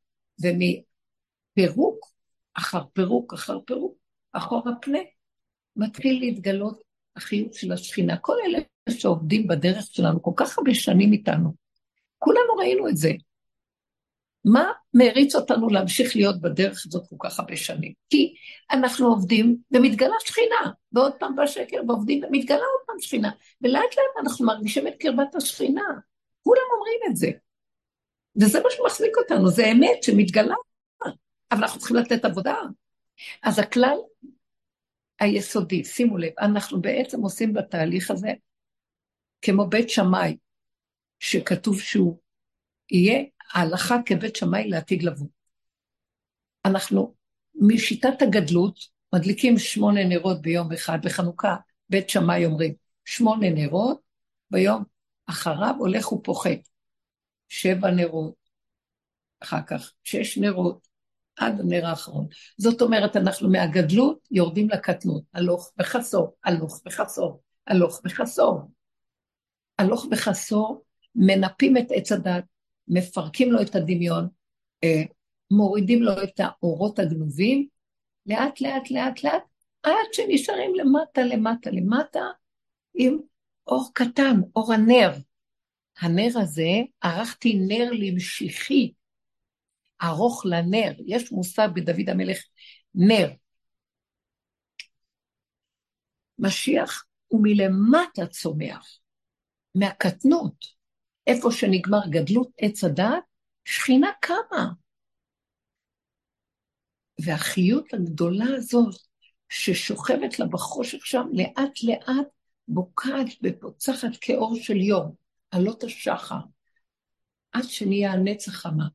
ומפירוק אחר פירוק אחר פירוק, אחור הפנה, מתחיל להתגלות החיות של השכינה. כל אלה שעובדים בדרך שלנו כל כך הרבה שנים איתנו, כולנו ראינו את זה. מה מריץ אותנו להמשיך להיות בדרך הזאת כל כך הרבה שנים? כי אנחנו עובדים ומתגלה שכינה, ועוד פעם בשקר, ועובדים ומתגלה עוד פעם שכינה, ולאט לאט אנחנו מרגישים את קרבת השכינה. כולם אומרים את זה. וזה מה שמחזיק אותנו, זה אמת שמתגלה, אבל אנחנו צריכים לתת עבודה. אז הכלל היסודי, שימו לב, אנחנו בעצם עושים בתהליך הזה כמו בית שמאי, שכתוב שהוא יהיה ההלכה כבית שמאי לעתיד לבוא. אנחנו משיטת הגדלות מדליקים שמונה נרות ביום אחד, בחנוכה בית שמאי אומרים שמונה נרות, ביום אחריו הולך ופוחת. שבע נרות, אחר כך שש נרות, עד הנר האחרון. זאת אומרת, אנחנו מהגדלות יורדים לקטנות, הלוך וחסור, הלוך וחסור, הלוך וחסור. הלוך וחסור מנפים את עץ הדת, מפרקים לו את הדמיון, אה, מורידים לו את האורות הגנובים, לאט לאט לאט לאט, עד שנשארים למטה למטה למטה, עם אור קטן, אור הנר. הנר הזה, ערכתי נר למשיחי, ארוך לנר. יש מושג בדוד המלך, נר. משיח הוא מלמטה צומח, מהקטנות. איפה שנגמר גדלות עץ הדת, שכינה קמה. והחיות הגדולה הזאת, ששוכבת לה בחושך שם, לאט לאט בוקעת ופוצחת כאור של יום, עלות השחר, עד שנהיה הנצח חמה.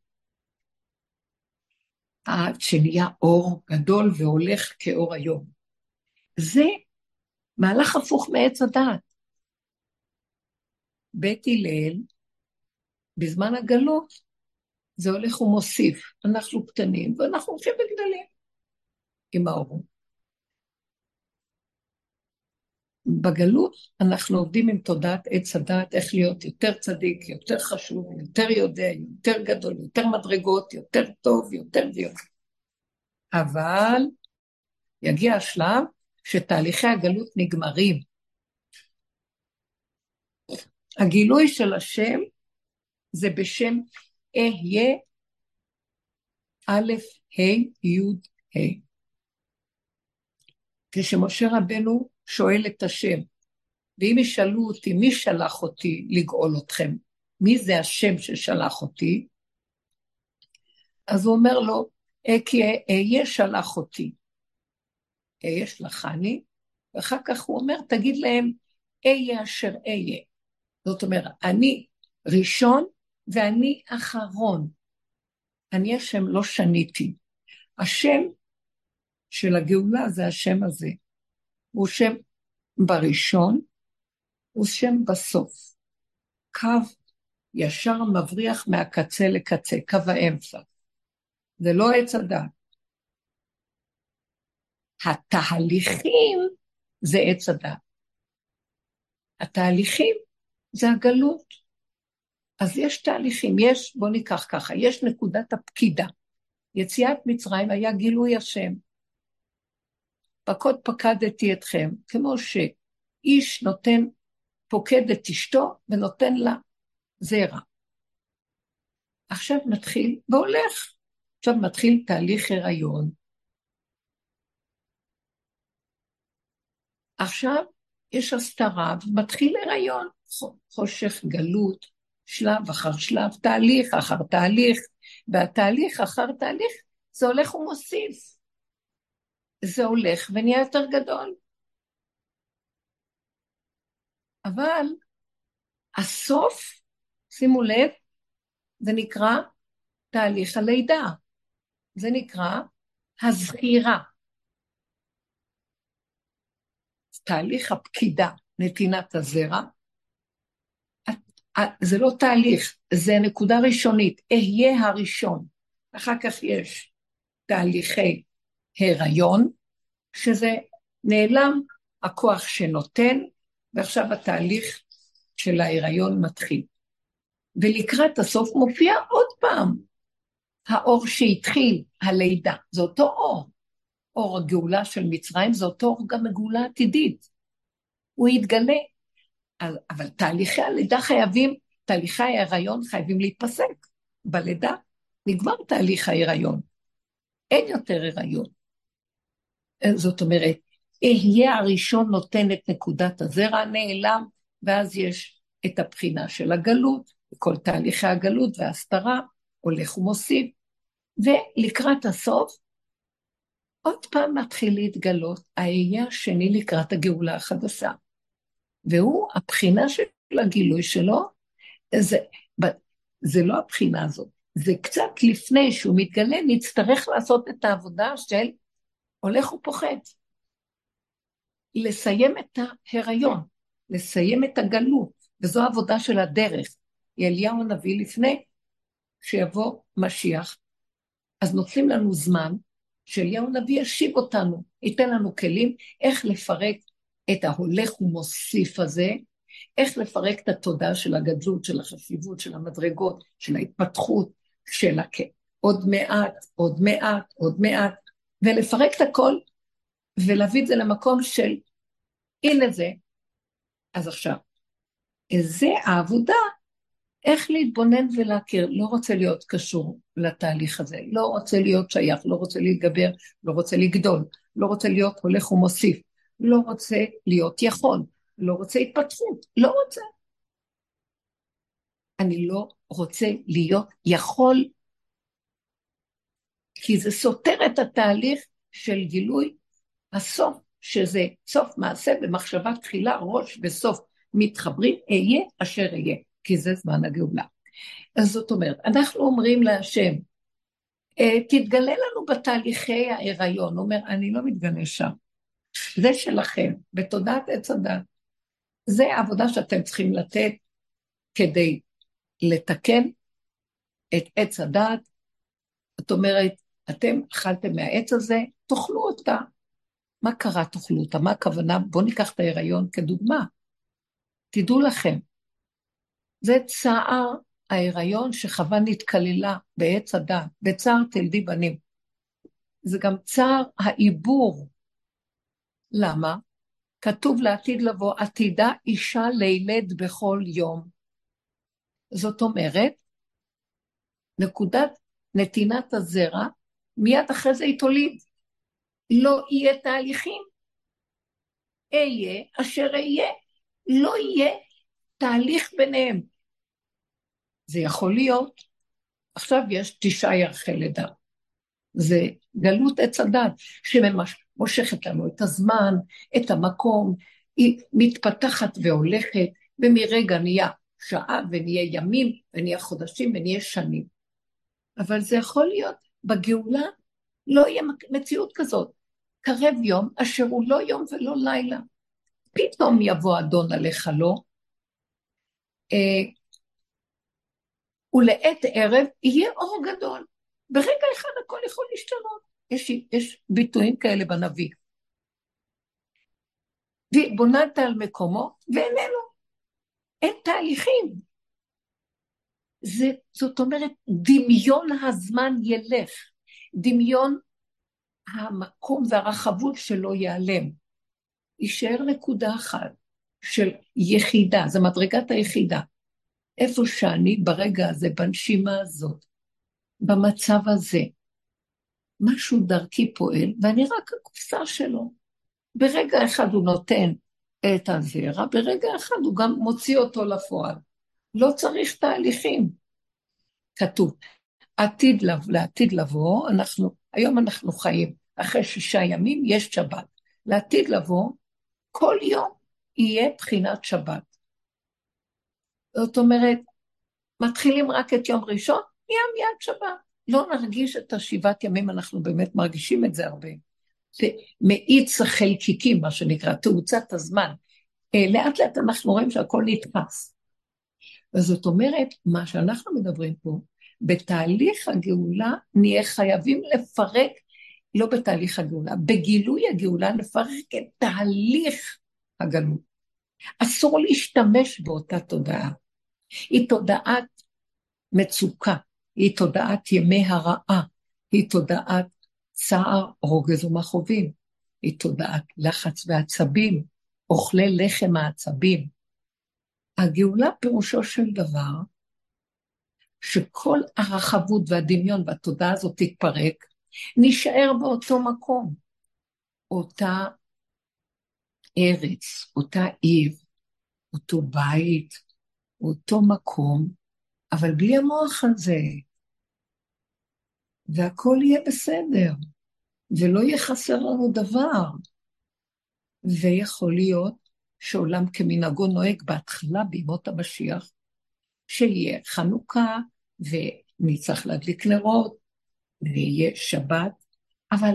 עד שנהיה אור גדול והולך כאור היום. זה מהלך הפוך מעץ הדעת. בית הלל, בזמן הגלות, זה הולך ומוסיף. אנחנו קטנים, ואנחנו הולכים וגדלים עם האור. בגלות אנחנו עובדים עם תודעת עץ הדעת, איך להיות יותר צדיק, יותר חשוב, יותר יודע, יותר גדול, יותר מדרגות, יותר טוב, יותר ויותר. אבל יגיע השלב שתהליכי הגלות נגמרים. הגילוי של השם זה בשם אהיה א', ה', י', ה'. כשמשה רבנו שואל את השם, ואם ישאלו אותי מי שלח אותי לגאול אתכם, מי זה השם ששלח אותי? אז הוא אומר לו, אה, כי אהיה שלח אותי. אהיה שלחני, ואחר כך הוא אומר, תגיד להם, אהיה אשר אהיה. זאת אומרת, אני ראשון ואני אחרון. אני השם, לא שניתי. השם של הגאולה זה השם הזה. הוא שם בראשון, הוא שם בסוף. קו ישר מבריח מהקצה לקצה, קו האמצע. זה לא עץ הדת. התהליכים זה עץ הדת. התהליכים זה הגלות. אז יש תהליכים, יש, בואו ניקח ככה, יש נקודת הפקידה. יציאת מצרים היה גילוי השם. פקוד פקדתי אתכם, כמו שאיש נותן, פוקד את אשתו ונותן לה זרע. עכשיו מתחיל, והולך. עכשיו מתחיל תהליך הריון. עכשיו יש הסתרה ומתחיל הריון, חושך, גלות, שלב אחר שלב, תהליך אחר תהליך, והתהליך אחר תהליך זה הולך ומוסיף. זה הולך ונהיה יותר גדול. אבל הסוף, שימו לב, זה נקרא תהליך הלידה. זה נקרא הזכירה. תהליך הפקידה, נתינת הזרע, זה לא תהליך, זה נקודה ראשונית, אהיה הראשון. אחר כך יש תהליכי הריון, שזה נעלם הכוח שנותן, ועכשיו התהליך של ההיריון מתחיל. ולקראת הסוף מופיע עוד פעם האור שהתחיל, הלידה, זה אותו אור. אור הגאולה של מצרים, זה אותו אור גם הגאולה עתידית. הוא יתגלה. אבל תהליכי הלידה חייבים, תהליכי ההיריון חייבים להיפסק. בלידה נגמר תהליך ההיריון. אין יותר הריון. זאת אומרת, אהיה הראשון נותן את נקודת הזרע, נעלם, ואז יש את הבחינה של הגלות, וכל תהליכי הגלות וההסתרה, הולך ומוסיף. ולקראת הסוף, עוד פעם מתחיל להתגלות האהיה השני לקראת הגאולה החדשה. והוא, הבחינה של הגילוי שלו, זה, זה לא הבחינה הזאת, זה קצת לפני שהוא מתגלה, נצטרך לעשות את העבודה של הולך ופוחד. לסיים את ההיריון, לסיים את הגלות, וזו העבודה של הדרך. אליהו הנביא לפני שיבוא משיח, אז נותנים לנו זמן שאליהו הנביא ישיב אותנו, ייתן לנו כלים איך לפרק את ההולך ומוסיף הזה, איך לפרק את התודעה של הגדלות, של החשיבות, של המדרגות, של ההתפתחות, של עוד מעט, עוד מעט, עוד מעט, ולפרק את הכל, ולהביא את זה למקום של, הנה זה. אז עכשיו, זה העבודה, איך להתבונן ולהכיר. לא רוצה להיות קשור לתהליך הזה, לא רוצה להיות שייך, לא רוצה להתגבר, לא רוצה לגדול, לא רוצה להיות הולך ומוסיף, לא רוצה להיות יכול, לא רוצה התפתחות, לא רוצה. אני לא רוצה להיות יכול, כי זה סותר את התהליך של גילוי הסוף, שזה סוף מעשה במחשבה תחילה, ראש וסוף מתחברים, אהיה אשר אהיה, כי זה זמן הגאולה. אז זאת אומרת, אנחנו אומרים להשם, אה, תתגלה לנו בתהליכי ההיריון. הוא אומר, אני לא מתגלה שם. זה שלכם, בתודעת עץ הדת. זה העבודה שאתם צריכים לתת כדי לתקן את עץ הדת. זאת אומרת, אתם אכלתם מהעץ הזה, תאכלו אותה. מה קרה תאכלו אותה? מה הכוונה? בואו ניקח את ההיריון כדוגמה. תדעו לכם, זה צער ההיריון שחווה נתקללה בעץ הדת, בצער תלדי בנים. זה גם צער העיבור. למה? כתוב לעתיד לבוא, עתידה אישה לילד בכל יום. זאת אומרת, נקודת נתינת הזרע, מיד אחרי זה היא תוליד. לא יהיה תהליכים. אהיה אשר אהיה. לא יהיה תהליך ביניהם. זה יכול להיות. עכשיו יש תשעה ירחי לידה. זה גלות עץ הדת, שמושכת לנו את הזמן, את המקום, היא מתפתחת והולכת, ומרגע נהיה שעה ונהיה ימים, ונהיה חודשים ונהיה שנים. אבל זה יכול להיות בגאולה, לא יהיה מציאות כזאת. קרב יום אשר הוא לא יום ולא לילה. פתאום יבוא אדון עליך לא, אה, ולעת ערב יהיה אור גדול. ברגע אחד הכל יכול להשתנות. יש, יש ביטויים כאלה בנביא. והתבוננת על מקומו, ואיננו. אין תהליכים. זה, זאת אומרת, דמיון הזמן ילך. דמיון המקום והרחבות שלו ייעלם. יישאר נקודה אחת של יחידה, זה מדרגת היחידה. איפה שאני ברגע הזה, בנשימה הזאת, במצב הזה, משהו דרכי פועל, ואני רק הקופסה שלו. ברגע אחד הוא נותן את הזרע, ברגע אחד הוא גם מוציא אותו לפועל. לא צריך תהליכים. כתוב, עתיד לבוא, לעתיד לבוא, אנחנו, היום אנחנו חיים, אחרי שישה ימים יש שבת. לעתיד לבוא, כל יום יהיה בחינת שבת. זאת אומרת, מתחילים רק את יום ראשון, נהיה מיד שבת. לא נרגיש את השבעת ימים, אנחנו באמת מרגישים את זה הרבה. זה מאיץ החלקיקים, מה שנקרא, תאוצת הזמן. אה, לאט לאט אנחנו רואים שהכל נתפס. וזאת אומרת, מה שאנחנו מדברים פה, בתהליך הגאולה נהיה חייבים לפרק, לא בתהליך הגאולה, בגילוי הגאולה לפרק את תהליך הגלות. אסור להשתמש באותה תודעה. היא תודעת מצוקה, היא תודעת ימי הרעה, היא תודעת צער, רוגז ומכאובים, היא תודעת לחץ ועצבים, אוכלי לחם העצבים. הגאולה פירושו של דבר שכל הרחבות והדמיון והתודעה הזאת תתפרק, נישאר באותו מקום. אותה ארץ, אותה עיר, אותו בית, אותו מקום, אבל בלי המוח הזה. והכל יהיה בסדר, ולא יהיה חסר לנו דבר. ויכול להיות שעולם כמנהגו נוהג בהתחלה בימות המשיח, שיהיה חנוכה, ונצטרך להדליק נרות, ויהיה שבת, אבל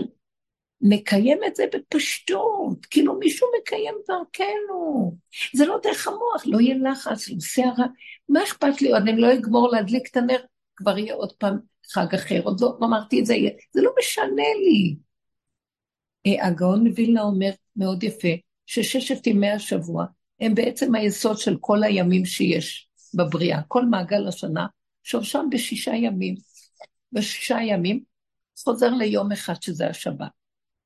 מקיים את זה בפשטות, כאילו מישהו מקיים דרכנו. זה לא דרך המוח, לא יהיה לחץ, לא שערה, מה אכפת לי, אני לא אגמור להדליק את הנר, כבר יהיה עוד פעם חג אחר, עוד לא אמרתי את זה, זה לא משנה לי. אה, הגאון מווילנה אומר מאוד יפה, שששת ימי השבוע הם בעצם היסוד של כל הימים שיש בבריאה, כל מעגל השנה, שורשם בשישה ימים. בשישה ימים, חוזר ליום אחד שזה השבת.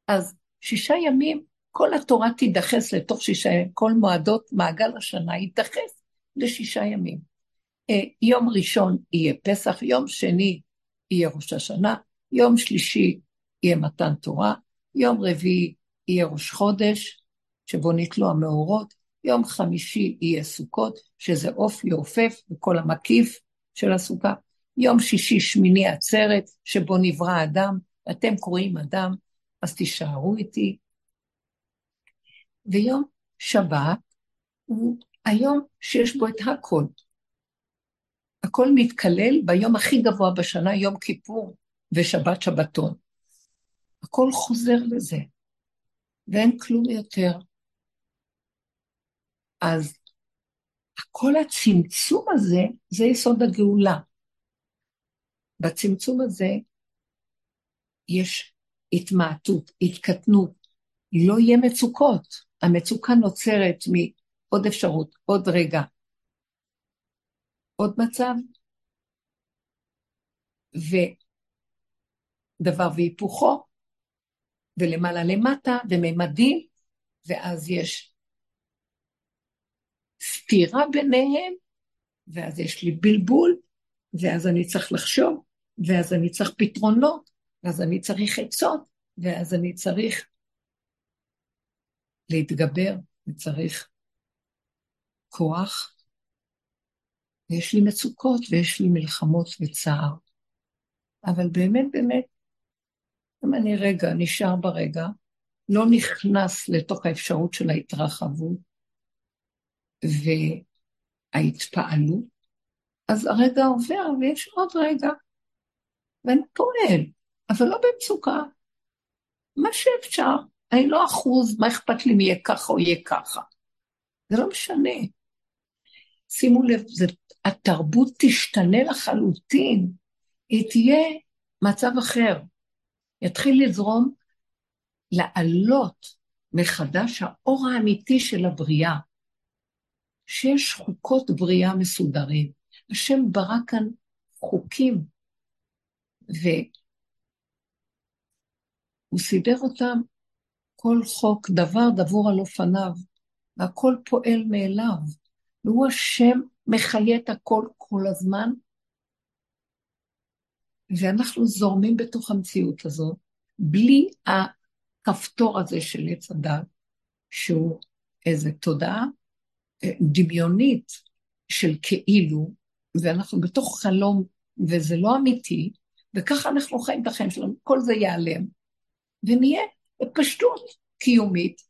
אז שישה ימים, כל התורה תידחס לתוך שישה ימים, כל מועדות מעגל השנה יידחס לשישה ימים. אה, יום ראשון יהיה פסח, יום שני יהיה ראש השנה, יום שלישי יהיה מתן תורה, יום רביעי יהיה ראש חודש, שבו נתלו המאורות, יום חמישי יהיה סוכות, שזה עוף יעופף וכל המקיף של הסוכה, יום שישי שמיני עצרת, שבו נברא אדם, אתם קוראים אדם, אז תישארו איתי. ויום שבת הוא היום שיש בו את הכל. הכל מתקלל ביום הכי גבוה בשנה, יום כיפור ושבת שבתון. הכל חוזר לזה, ואין כלום יותר. אז כל הצמצום הזה, זה יסוד הגאולה. בצמצום הזה יש התמעטות, התקטנות, לא יהיה מצוקות. המצוקה נוצרת מעוד אפשרות, עוד רגע, עוד מצב, ודבר והיפוכו, ולמעלה למטה, וממדים, ואז יש סתירה ביניהם, ואז יש לי בלבול, ואז אני צריך לחשוב, ואז אני צריך פתרונות, ואז אני צריך עצות, ואז אני צריך להתגבר, וצריך כוח. ויש לי מצוקות ויש לי מלחמות וצער. אבל באמת, באמת, אם אני רגע נשאר ברגע, לא נכנס לתוך האפשרות של ההתרחבות וההתפעלות, אז הרגע עובר ויש עוד רגע, ואני פועל, אבל לא במצוקה. מה שאפשר, אני לא אחוז, מה אכפת לי אם יהיה ככה או יהיה ככה. זה לא משנה. שימו לב, זה, התרבות תשתנה לחלוטין, היא תהיה מצב אחר. יתחיל לזרום, לעלות מחדש האור האמיתי של הבריאה, שיש חוקות בריאה מסודרים. השם ברא כאן חוקים, והוא סידר אותם, כל חוק, דבר דבור על אופניו, והכל פועל מאליו. והוא השם מחיה את הכל כל הזמן, ואנחנו זורמים בתוך המציאות הזאת, בלי הכפתור הזה של עץ הדת, שהוא איזו תודעה אה, דמיונית של כאילו, ואנחנו בתוך חלום, וזה לא אמיתי, וככה אנחנו חיים את החיים שלנו, כל זה ייעלם, ונהיה בפשטות קיומית,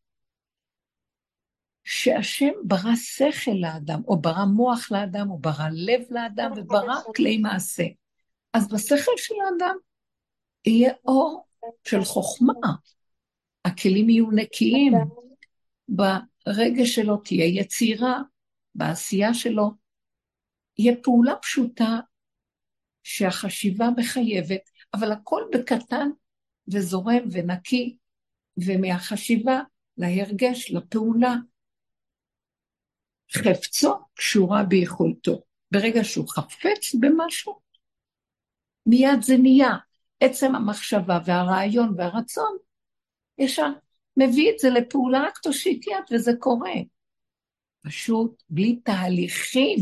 שהשם ברא שכל לאדם, או ברא מוח לאדם, או ברא לב לאדם, וברא כלי מעשה. אז בשכל של האדם יהיה אור של חוכמה, הכלים יהיו נקיים, ברגע שלו תהיה יצירה, בעשייה שלו, יהיה פעולה פשוטה שהחשיבה מחייבת, אבל הכל בקטן וזורם ונקי, ומהחשיבה להרגש, לפעולה. חפצו קשורה ביכולתו. ברגע שהוא חפץ במשהו, מיד זה נהיה. עצם המחשבה והרעיון והרצון, ישר מביא את זה לפעולה רק תושיט יד וזה קורה. פשוט בלי תהליכים,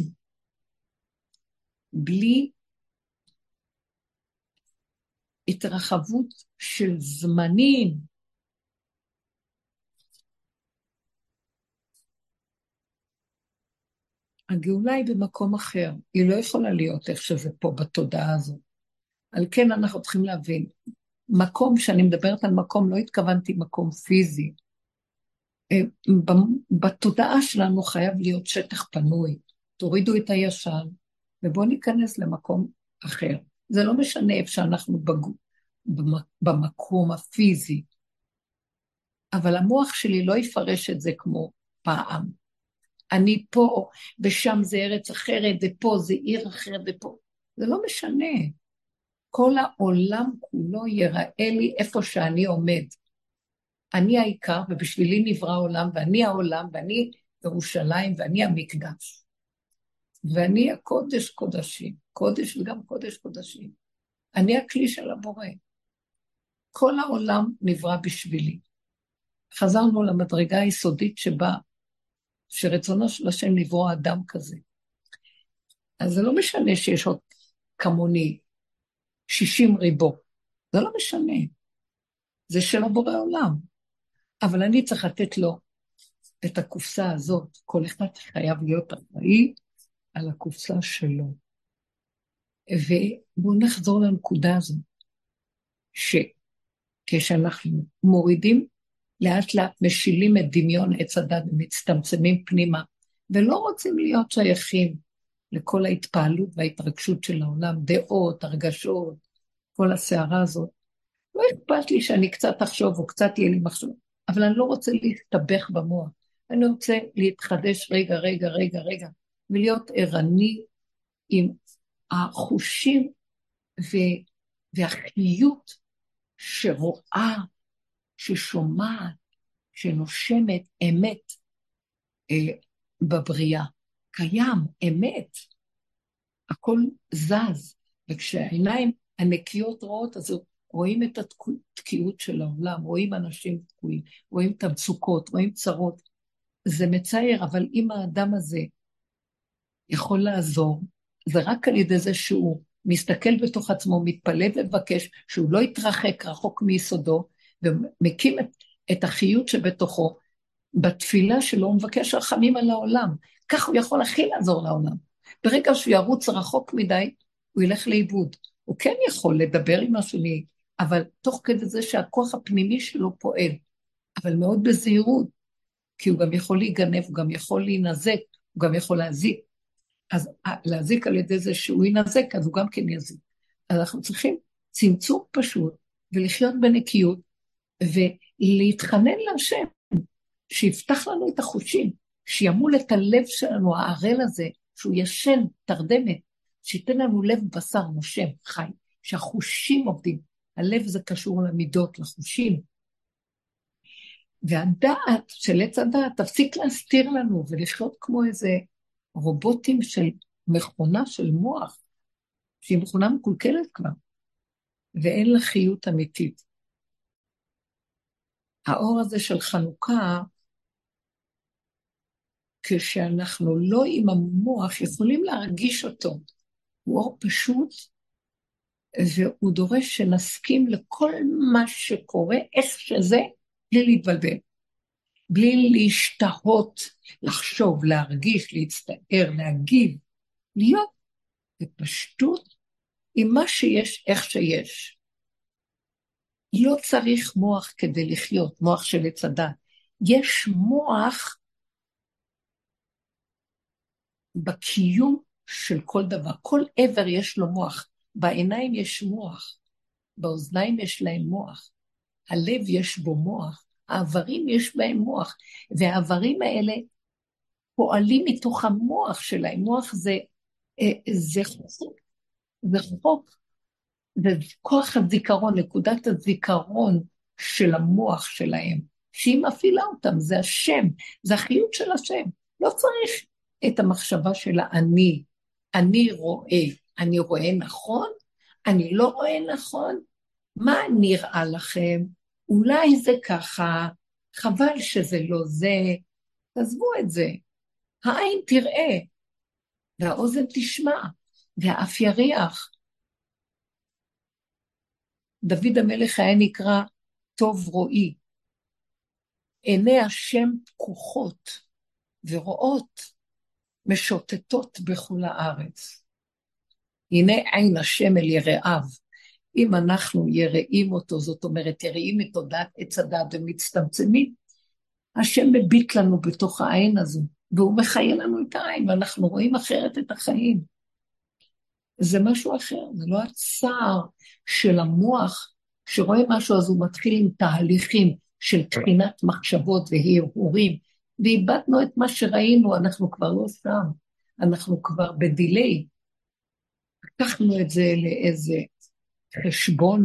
בלי התרחבות של זמנים. הגאולה היא במקום אחר, היא לא יכולה להיות איך שזה פה בתודעה הזאת. על כן אנחנו צריכים להבין, מקום, שאני מדברת על מקום, לא התכוונתי מקום פיזי. אה, בתודעה שלנו חייב להיות שטח פנוי. תורידו את הישן, ובואו ניכנס למקום אחר. זה לא משנה איפה שאנחנו בג... במקום הפיזי, אבל המוח שלי לא יפרש את זה כמו פעם. אני פה, ושם זה ארץ אחרת, ופה זה עיר אחרת, ופה. זה לא משנה. כל העולם כולו ייראה לי איפה שאני עומד. אני העיקר, ובשבילי נברא העולם, ואני העולם, ואני ירושלים, ואני המקדש. ואני הקודש קודשים, קודש וגם קודש קודשים. אני הכלי של הבורא. כל העולם נברא בשבילי. חזרנו למדרגה היסודית שבה, שרצונו של השם לברוא אדם כזה. אז זה לא משנה שיש עוד כמוני, שישים ריבו. זה לא משנה. זה של הבורא עולם. אבל אני צריך לתת לו את הקופסה הזאת. כל אחד חייב להיות אחראי על הקופסה שלו. ובואו נחזור לנקודה הזאת, שכשאנחנו מורידים, לאט לאט משילים את דמיון עץ הדת ומצטמצמים פנימה, ולא רוצים להיות שייכים לכל ההתפעלות וההתרגשות של העולם, דעות, הרגשות, כל הסערה הזאת. לא אכפת לי שאני קצת אחשוב או קצת יהיה לי מחשוב, אבל אני לא רוצה להסתבך במוח. אני רוצה להתחדש רגע, רגע, רגע, רגע, ולהיות ערני עם החושים ו... והחיות שרואה, ששומעת, שנושמת אמת אה, בבריאה. קיים, אמת. הכל זז, וכשהעיניים הנקיות רואות, אז רואים את התקיעות של העולם, רואים אנשים תקועים, רואים את המצוקות, רואים צרות. זה מצער, אבל אם האדם הזה יכול לעזור, זה רק על ידי זה שהוא מסתכל בתוך עצמו, מתפלל ומבקש שהוא לא יתרחק רחוק מיסודו, ומקים את, את החיות שבתוכו. בתפילה שלו הוא מבקש רחמים על העולם. כך הוא יכול הכי לעזור לעולם. ברגע שהוא ירוץ רחוק מדי, הוא ילך לאיבוד. הוא כן יכול לדבר עם השני, אבל תוך כדי זה שהכוח הפנימי שלו פועל, אבל מאוד בזהירות, כי הוא גם יכול להיגנב, הוא גם יכול להינזק, הוא גם יכול להזיק. אז אה, להזיק על ידי זה שהוא ינזק, אז הוא גם כן יזיק. אז אנחנו צריכים צמצום פשוט, ולחיות בנקיות, ולהתחנן להשם, שיפתח לנו את החושים, שימול את הלב שלנו, הערל הזה, שהוא ישן, תרדמת, שייתן לנו לב בשר נושם, חי, שהחושים עובדים. הלב זה קשור למידות, לחושים. והדעת של עץ הדעת תפסיק להסתיר לנו ולחיות כמו איזה רובוטים של מכונה של מוח, שהיא מכונה מקולקלת כבר, ואין לה חיות אמיתית. האור הזה של חנוכה, כשאנחנו לא עם המוח, יכולים להרגיש אותו. הוא אור פשוט, והוא דורש שנסכים לכל מה שקורה, איך שזה, בלי להתבלבל. בלי להשתהות, לחשוב, להרגיש, להצטער, להגיב, להיות בפשטות עם מה שיש, איך שיש. לא צריך מוח כדי לחיות, מוח של עץ הדת. יש מוח בקיום של כל דבר. כל עבר יש לו מוח. בעיניים יש מוח, באוזניים יש להם מוח, הלב יש בו מוח, האיברים יש בהם מוח, והאיברים האלה פועלים מתוך המוח שלהם. מוח זה, אה, זה חוק, זה חוק, זה כוח הזיכרון, נקודת הזיכרון של המוח שלהם, שהיא מפעילה אותם, זה השם, זה החיות של השם. לא צריך את המחשבה של האני, אני רואה, אני רואה נכון, אני לא רואה נכון, מה נראה לכם? אולי זה ככה, חבל שזה לא זה, תעזבו את זה. העין תראה, והאוזן תשמע, והאף יריח. דוד המלך היה נקרא טוב רואי. עיני השם פקוחות ורואות, משוטטות בכל הארץ. הנה עין השם אל יראיו. אם אנחנו יראים אותו, זאת אומרת, יראים את תודעת עץ הדת ומצטמצמים, השם מביט לנו בתוך העין הזו, והוא מחיה לנו את העין, ואנחנו רואים אחרת את החיים. זה משהו אחר, זה לא הצער של המוח, שרואה משהו אז הוא מתחיל עם תהליכים של תחינת מחשבות והרהורים, ואיבדנו את מה שראינו, אנחנו כבר לא שם, אנחנו כבר בדיליי. לקחנו את זה לאיזה חשבון.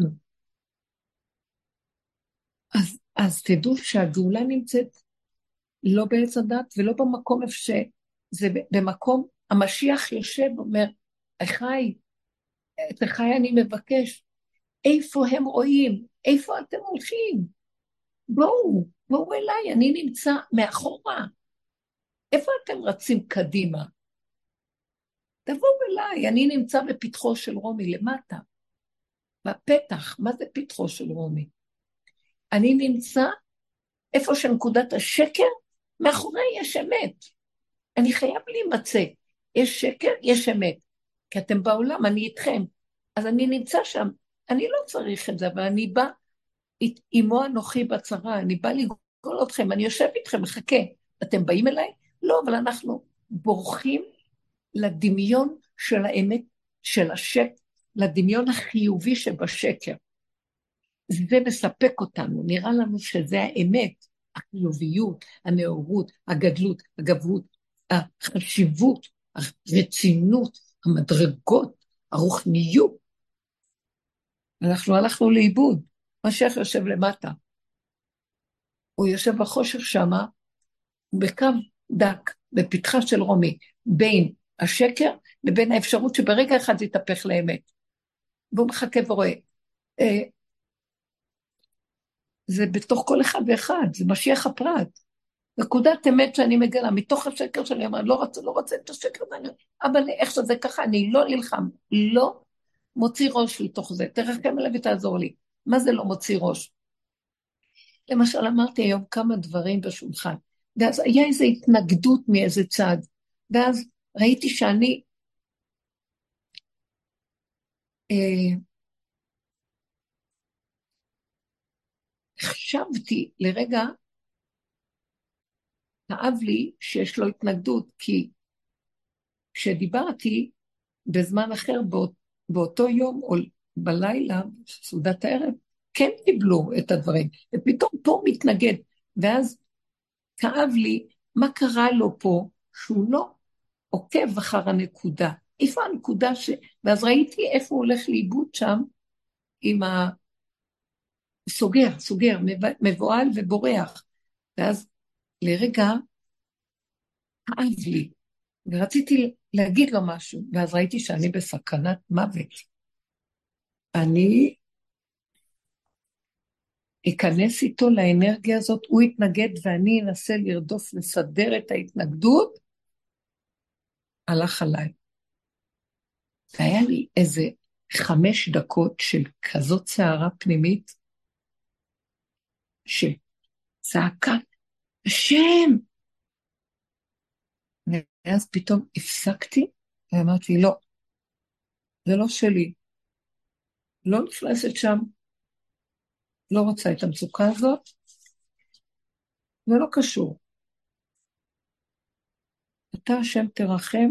אז, אז תדעו שהגאולה נמצאת לא בעץ הדת ולא במקום איפה שזה במקום, המשיח יושב ואומר, אחי, את החי אני מבקש, איפה הם רואים? איפה אתם הולכים? בואו, בואו אליי, אני נמצא מאחורה. איפה אתם רצים קדימה? תבואו אליי, אני נמצא בפתחו של רומי למטה, בפתח, מה זה פתחו של רומי? אני נמצא איפה שנקודת השקר, מאחורי יש אמת. אני חייב להימצא. יש שקר, יש אמת. כי אתם בעולם, אני איתכם. אז אני נמצא שם. אני לא צריך את זה, אבל אני בא, עמו אנוכי בצרה, אני בא לגאול אתכם, אני יושב איתכם, מחכה. אתם באים אליי? לא, אבל אנחנו בורחים לדמיון של האמת, של השקר, לדמיון החיובי שבשקר. זה מספק אותנו, נראה לנו שזה האמת, החיוביות, הנאורות, הגדלות, הגברות, החשיבות, הרצינות, המדרגות, הרוחניות. אנחנו הלכנו לאיבוד, משיח יושב למטה. הוא יושב בחושך שמה, בקו דק, בפתחה של רומי, בין השקר לבין האפשרות שברגע אחד זה יתהפך לאמת. והוא מחכה ורואה. אה, זה בתוך כל אחד ואחד, זה משיח הפרט. נקודת אמת שאני מגלה, מתוך השקר שלי, אני לא רוצה, לא רוצה את השקר הזה, אבל איך שזה ככה, אני לא נלחם, לא מוציא ראש לתוך זה, תרחם אליי ותעזור לי. מה זה לא מוציא ראש? למשל, אמרתי היום כמה דברים בשולחן, ואז היה איזו התנגדות מאיזה צד, ואז ראיתי שאני אה, חשבתי לרגע, כאב לי שיש לו התנגדות, כי כשדיברתי בזמן אחר, באות, באותו יום או בלילה, סעודת הערב, כן קיבלו את הדברים, ופתאום פה מתנגד, ואז כאב לי מה קרה לו פה, שהוא לא עוקב אחר הנקודה. איפה הנקודה ש... ואז ראיתי איפה הוא הולך לאיבוד שם עם ה... סוגר, סוגר, מבוהל ובורח. ואז לרגע כאב לי, ורציתי להגיד לו משהו, ואז ראיתי שאני בסכנת מוות. אני אכנס איתו לאנרגיה הזאת, הוא יתנגד ואני אנסה לרדוף, לסדר את ההתנגדות, הלך עליי. והיה לי איזה חמש דקות של כזאת סערה פנימית, שצעקה, השם! ואז פתאום הפסקתי ואמרתי, לא, זה לא שלי. לא נכנסת שם, לא רוצה את המצוקה הזאת, זה לא קשור. אתה השם תרחם,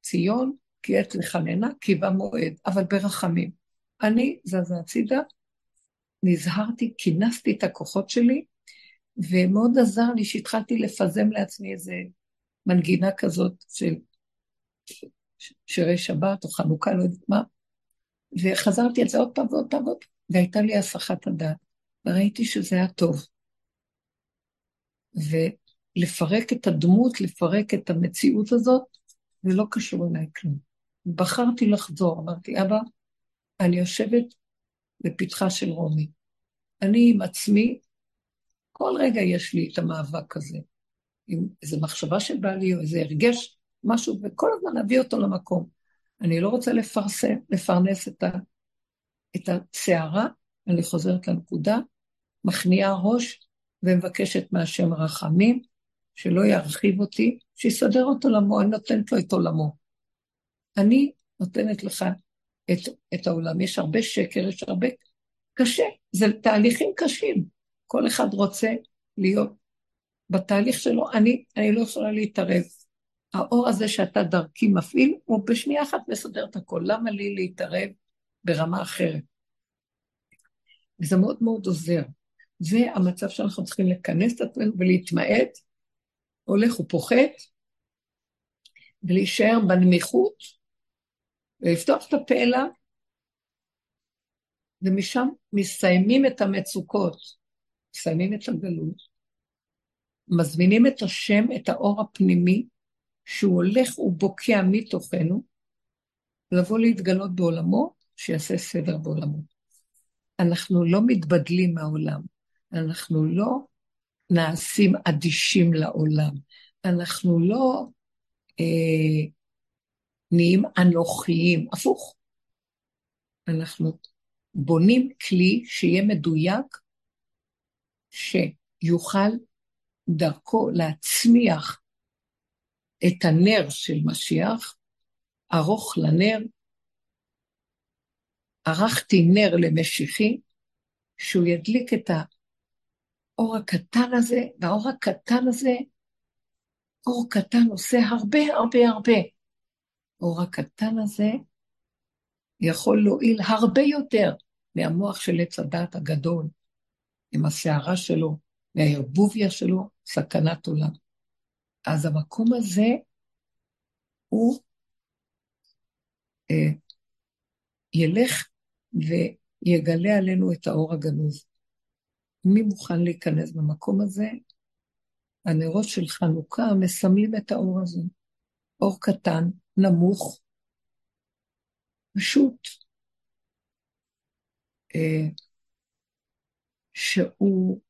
ציון, כי עת לחננה, כי במועד, אבל ברחמים. אני זזה הצידה, נזהרתי, כינסתי את הכוחות שלי, ומאוד עזר לי שהתחלתי לפזם לעצמי איזה מנגינה כזאת של שירי שבת או חנוכה, לא יודעת מה, וחזרתי על זה עוד פעם ועוד פעם ועוד פעם, והייתה לי הסחת הדעת, וראיתי שזה היה טוב. ולפרק את הדמות, לפרק את המציאות הזאת, זה לא קשור אליי כלום. בחרתי לחזור, אמרתי, אבא, אני יושבת בפתחה של רומי. אני עם עצמי, כל רגע יש לי את המאבק הזה. עם איזו מחשבה שבאה לי, או איזה הרגש, משהו, וכל הזמן להביא אותו למקום. אני לא רוצה לפרסם, לפרנס את, ה, את הסערה, אני חוזרת לנקודה, מכניעה ראש ומבקשת מהשם רחמים, שלא ירחיב אותי, שיסדר אותו לעולמו, אני נותנת לו את עולמו. אני נותנת לך את, את העולם. יש הרבה שקר, יש הרבה קשה, זה תהליכים קשים. כל אחד רוצה להיות בתהליך שלו, אני, אני לא יכולה להתערב. האור הזה שאתה דרכי מפעיל, הוא בשנייה אחת מסדר את הכל. למה לי להתערב ברמה אחרת? וזה מאוד מאוד עוזר. זה המצב שאנחנו צריכים לכנס את עצמנו ולהתמעט, הולך ופוחת, ולהישאר בנמיכות, ולפתוח את אליו, ומשם מסיימים את המצוקות, מסיימים את הגלות, מזמינים את השם, את האור הפנימי, שהוא הולך ובוקע מתוכנו, לבוא להתגלות בעולמו, שיעשה סדר בעולמו. אנחנו לא מתבדלים מהעולם, אנחנו לא נעשים אדישים לעולם, אנחנו לא אה, נהיים אנוכיים, הפוך. אנחנו בונים כלי שיהיה מדויק, שיוכל דרכו להצמיח את הנר של משיח, ארוך לנר, ערכתי נר למשיחי, שהוא ידליק את האור הקטן הזה, והאור הקטן הזה, אור קטן עושה הרבה הרבה הרבה. האור הקטן הזה יכול להועיל הרבה יותר מהמוח של עץ הדת הגדול, עם הסערה שלו, מהערבוביה שלו, סכנת עולם. אז המקום הזה הוא אה, ילך ויגלה עלינו את האור הגנוז. מי מוכן להיכנס במקום הזה? הנרות של חנוכה מסמלים את האור הזה. אור קטן, נמוך, פשוט, אה, שהוא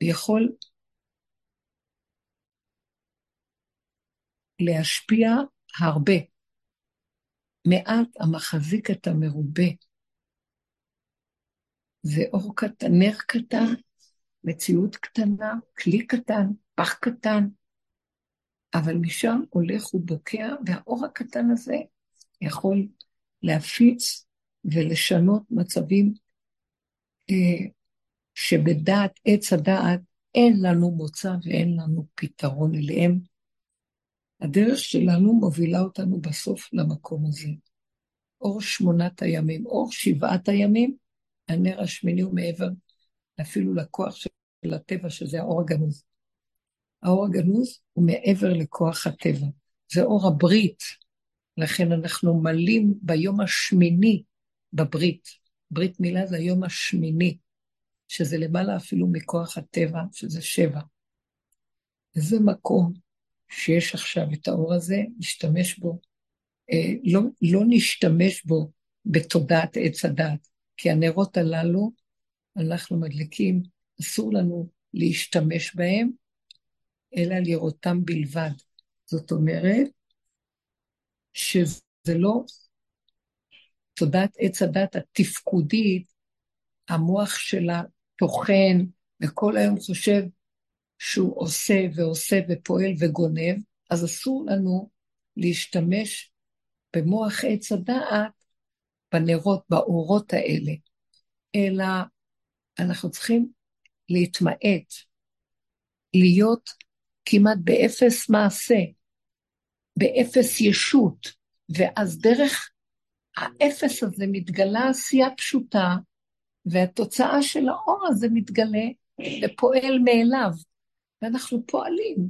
יכול להשפיע הרבה. מעט המחזיק את המרובה. זה אור קטן, נר קטן, מציאות קטנה, כלי קטן, פח קטן, אבל משם הולך ובוקע, והאור הקטן הזה יכול להפיץ ולשנות מצבים אה, שבדעת עץ הדעת אין לנו מוצא ואין לנו פתרון אליהם. הדרך שלנו מובילה אותנו בסוף למקום הזה. אור שמונת הימים, אור שבעת הימים, הנר השמיני הוא מעבר אפילו לכוח של הטבע, שזה האור הגנוז. האור הגנוז הוא מעבר לכוח הטבע, זה אור הברית, לכן אנחנו מלאים ביום השמיני בברית. ברית מילה זה היום השמיני, שזה למעלה אפילו מכוח הטבע, שזה שבע. וזה מקום שיש עכשיו את האור הזה, נשתמש בו. אה, לא, לא נשתמש בו בתודעת עץ הדת, כי הנרות הללו, אנחנו מדליקים, אסור לנו להשתמש בהם, אלא לראותם בלבד. זאת אומרת, שזה לא תודעת עץ הדת התפקודית, המוח שלה טוחן, וכל היום חושב שהוא עושה ועושה ופועל וגונב, אז אסור לנו להשתמש במוח עץ הדעת בנרות, באורות האלה, אלא אנחנו צריכים להתמעט, להיות כמעט באפס מעשה, באפס ישות, ואז דרך האפס הזה מתגלה עשייה פשוטה, והתוצאה של האור הזה מתגלה ופועל מאליו. ואנחנו פועלים,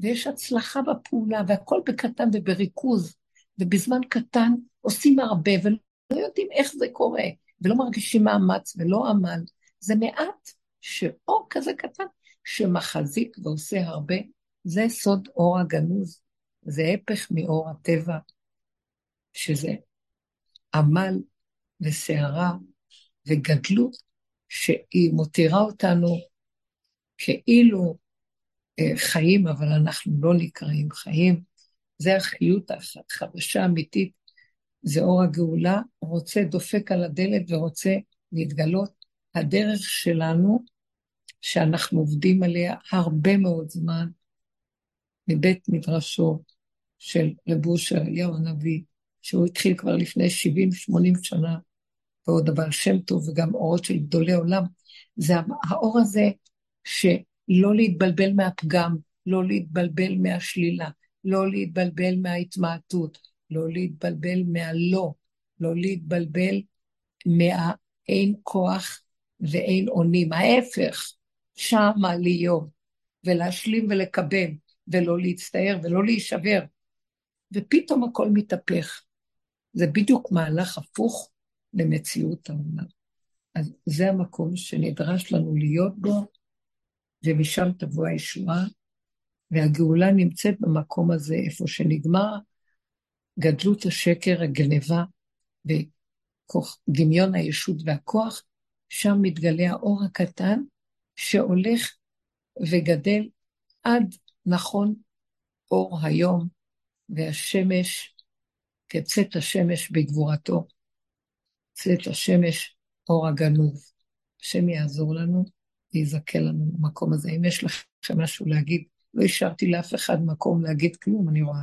ויש הצלחה בפעולה, והכל בקטן ובריכוז, ובזמן קטן עושים הרבה, ולא יודעים איך זה קורה, ולא מרגישים מאמץ ולא עמל. זה מעט שאור כזה קטן שמחזיק ועושה הרבה, זה סוד אור הגנוז, זה הפך מאור הטבע, שזה עמל וסערה וגדלות, שהיא מותירה אותנו כאילו אה, חיים, אבל אנחנו לא נקראים חיים. זה החיות החדשה האמיתית, זה אור הגאולה, רוצה, דופק על הדלת ורוצה להתגלות. הדרך שלנו, שאנחנו עובדים עליה הרבה מאוד זמן, מבית מדרשו של רב אושר אליהו הנביא, שהוא התחיל כבר לפני 70-80 שנה, ועוד הבעל שם טוב וגם אורות של גדולי עולם, זה האור הזה ש... לא להתבלבל מהפגם, לא להתבלבל מהשלילה, לא להתבלבל מההתמעטות, לא להתבלבל מהלא, לא להתבלבל מהאין כוח ואין אונים. ההפך, שמה להיות, ולהשלים ולקבל, ולא להצטער ולא להישבר. ופתאום הכל מתהפך. זה בדיוק מהלך הפוך למציאות העולם. אז זה המקום שנדרש לנו להיות בו, ומשם תבוא הישועה, והגאולה נמצאת במקום הזה, איפה שנגמר גדלות השקר, הגניבה ודמיון הישות והכוח, שם מתגלה האור הקטן שהולך וגדל עד נכון אור היום והשמש כצאת השמש בגבורתו, צאת השמש אור הגנוב. השם יעזור לנו ויזכה לנו במקום הזה. אם יש לכם משהו להגיד, לא השארתי לאף אחד מקום להגיד כלום, אני רואה.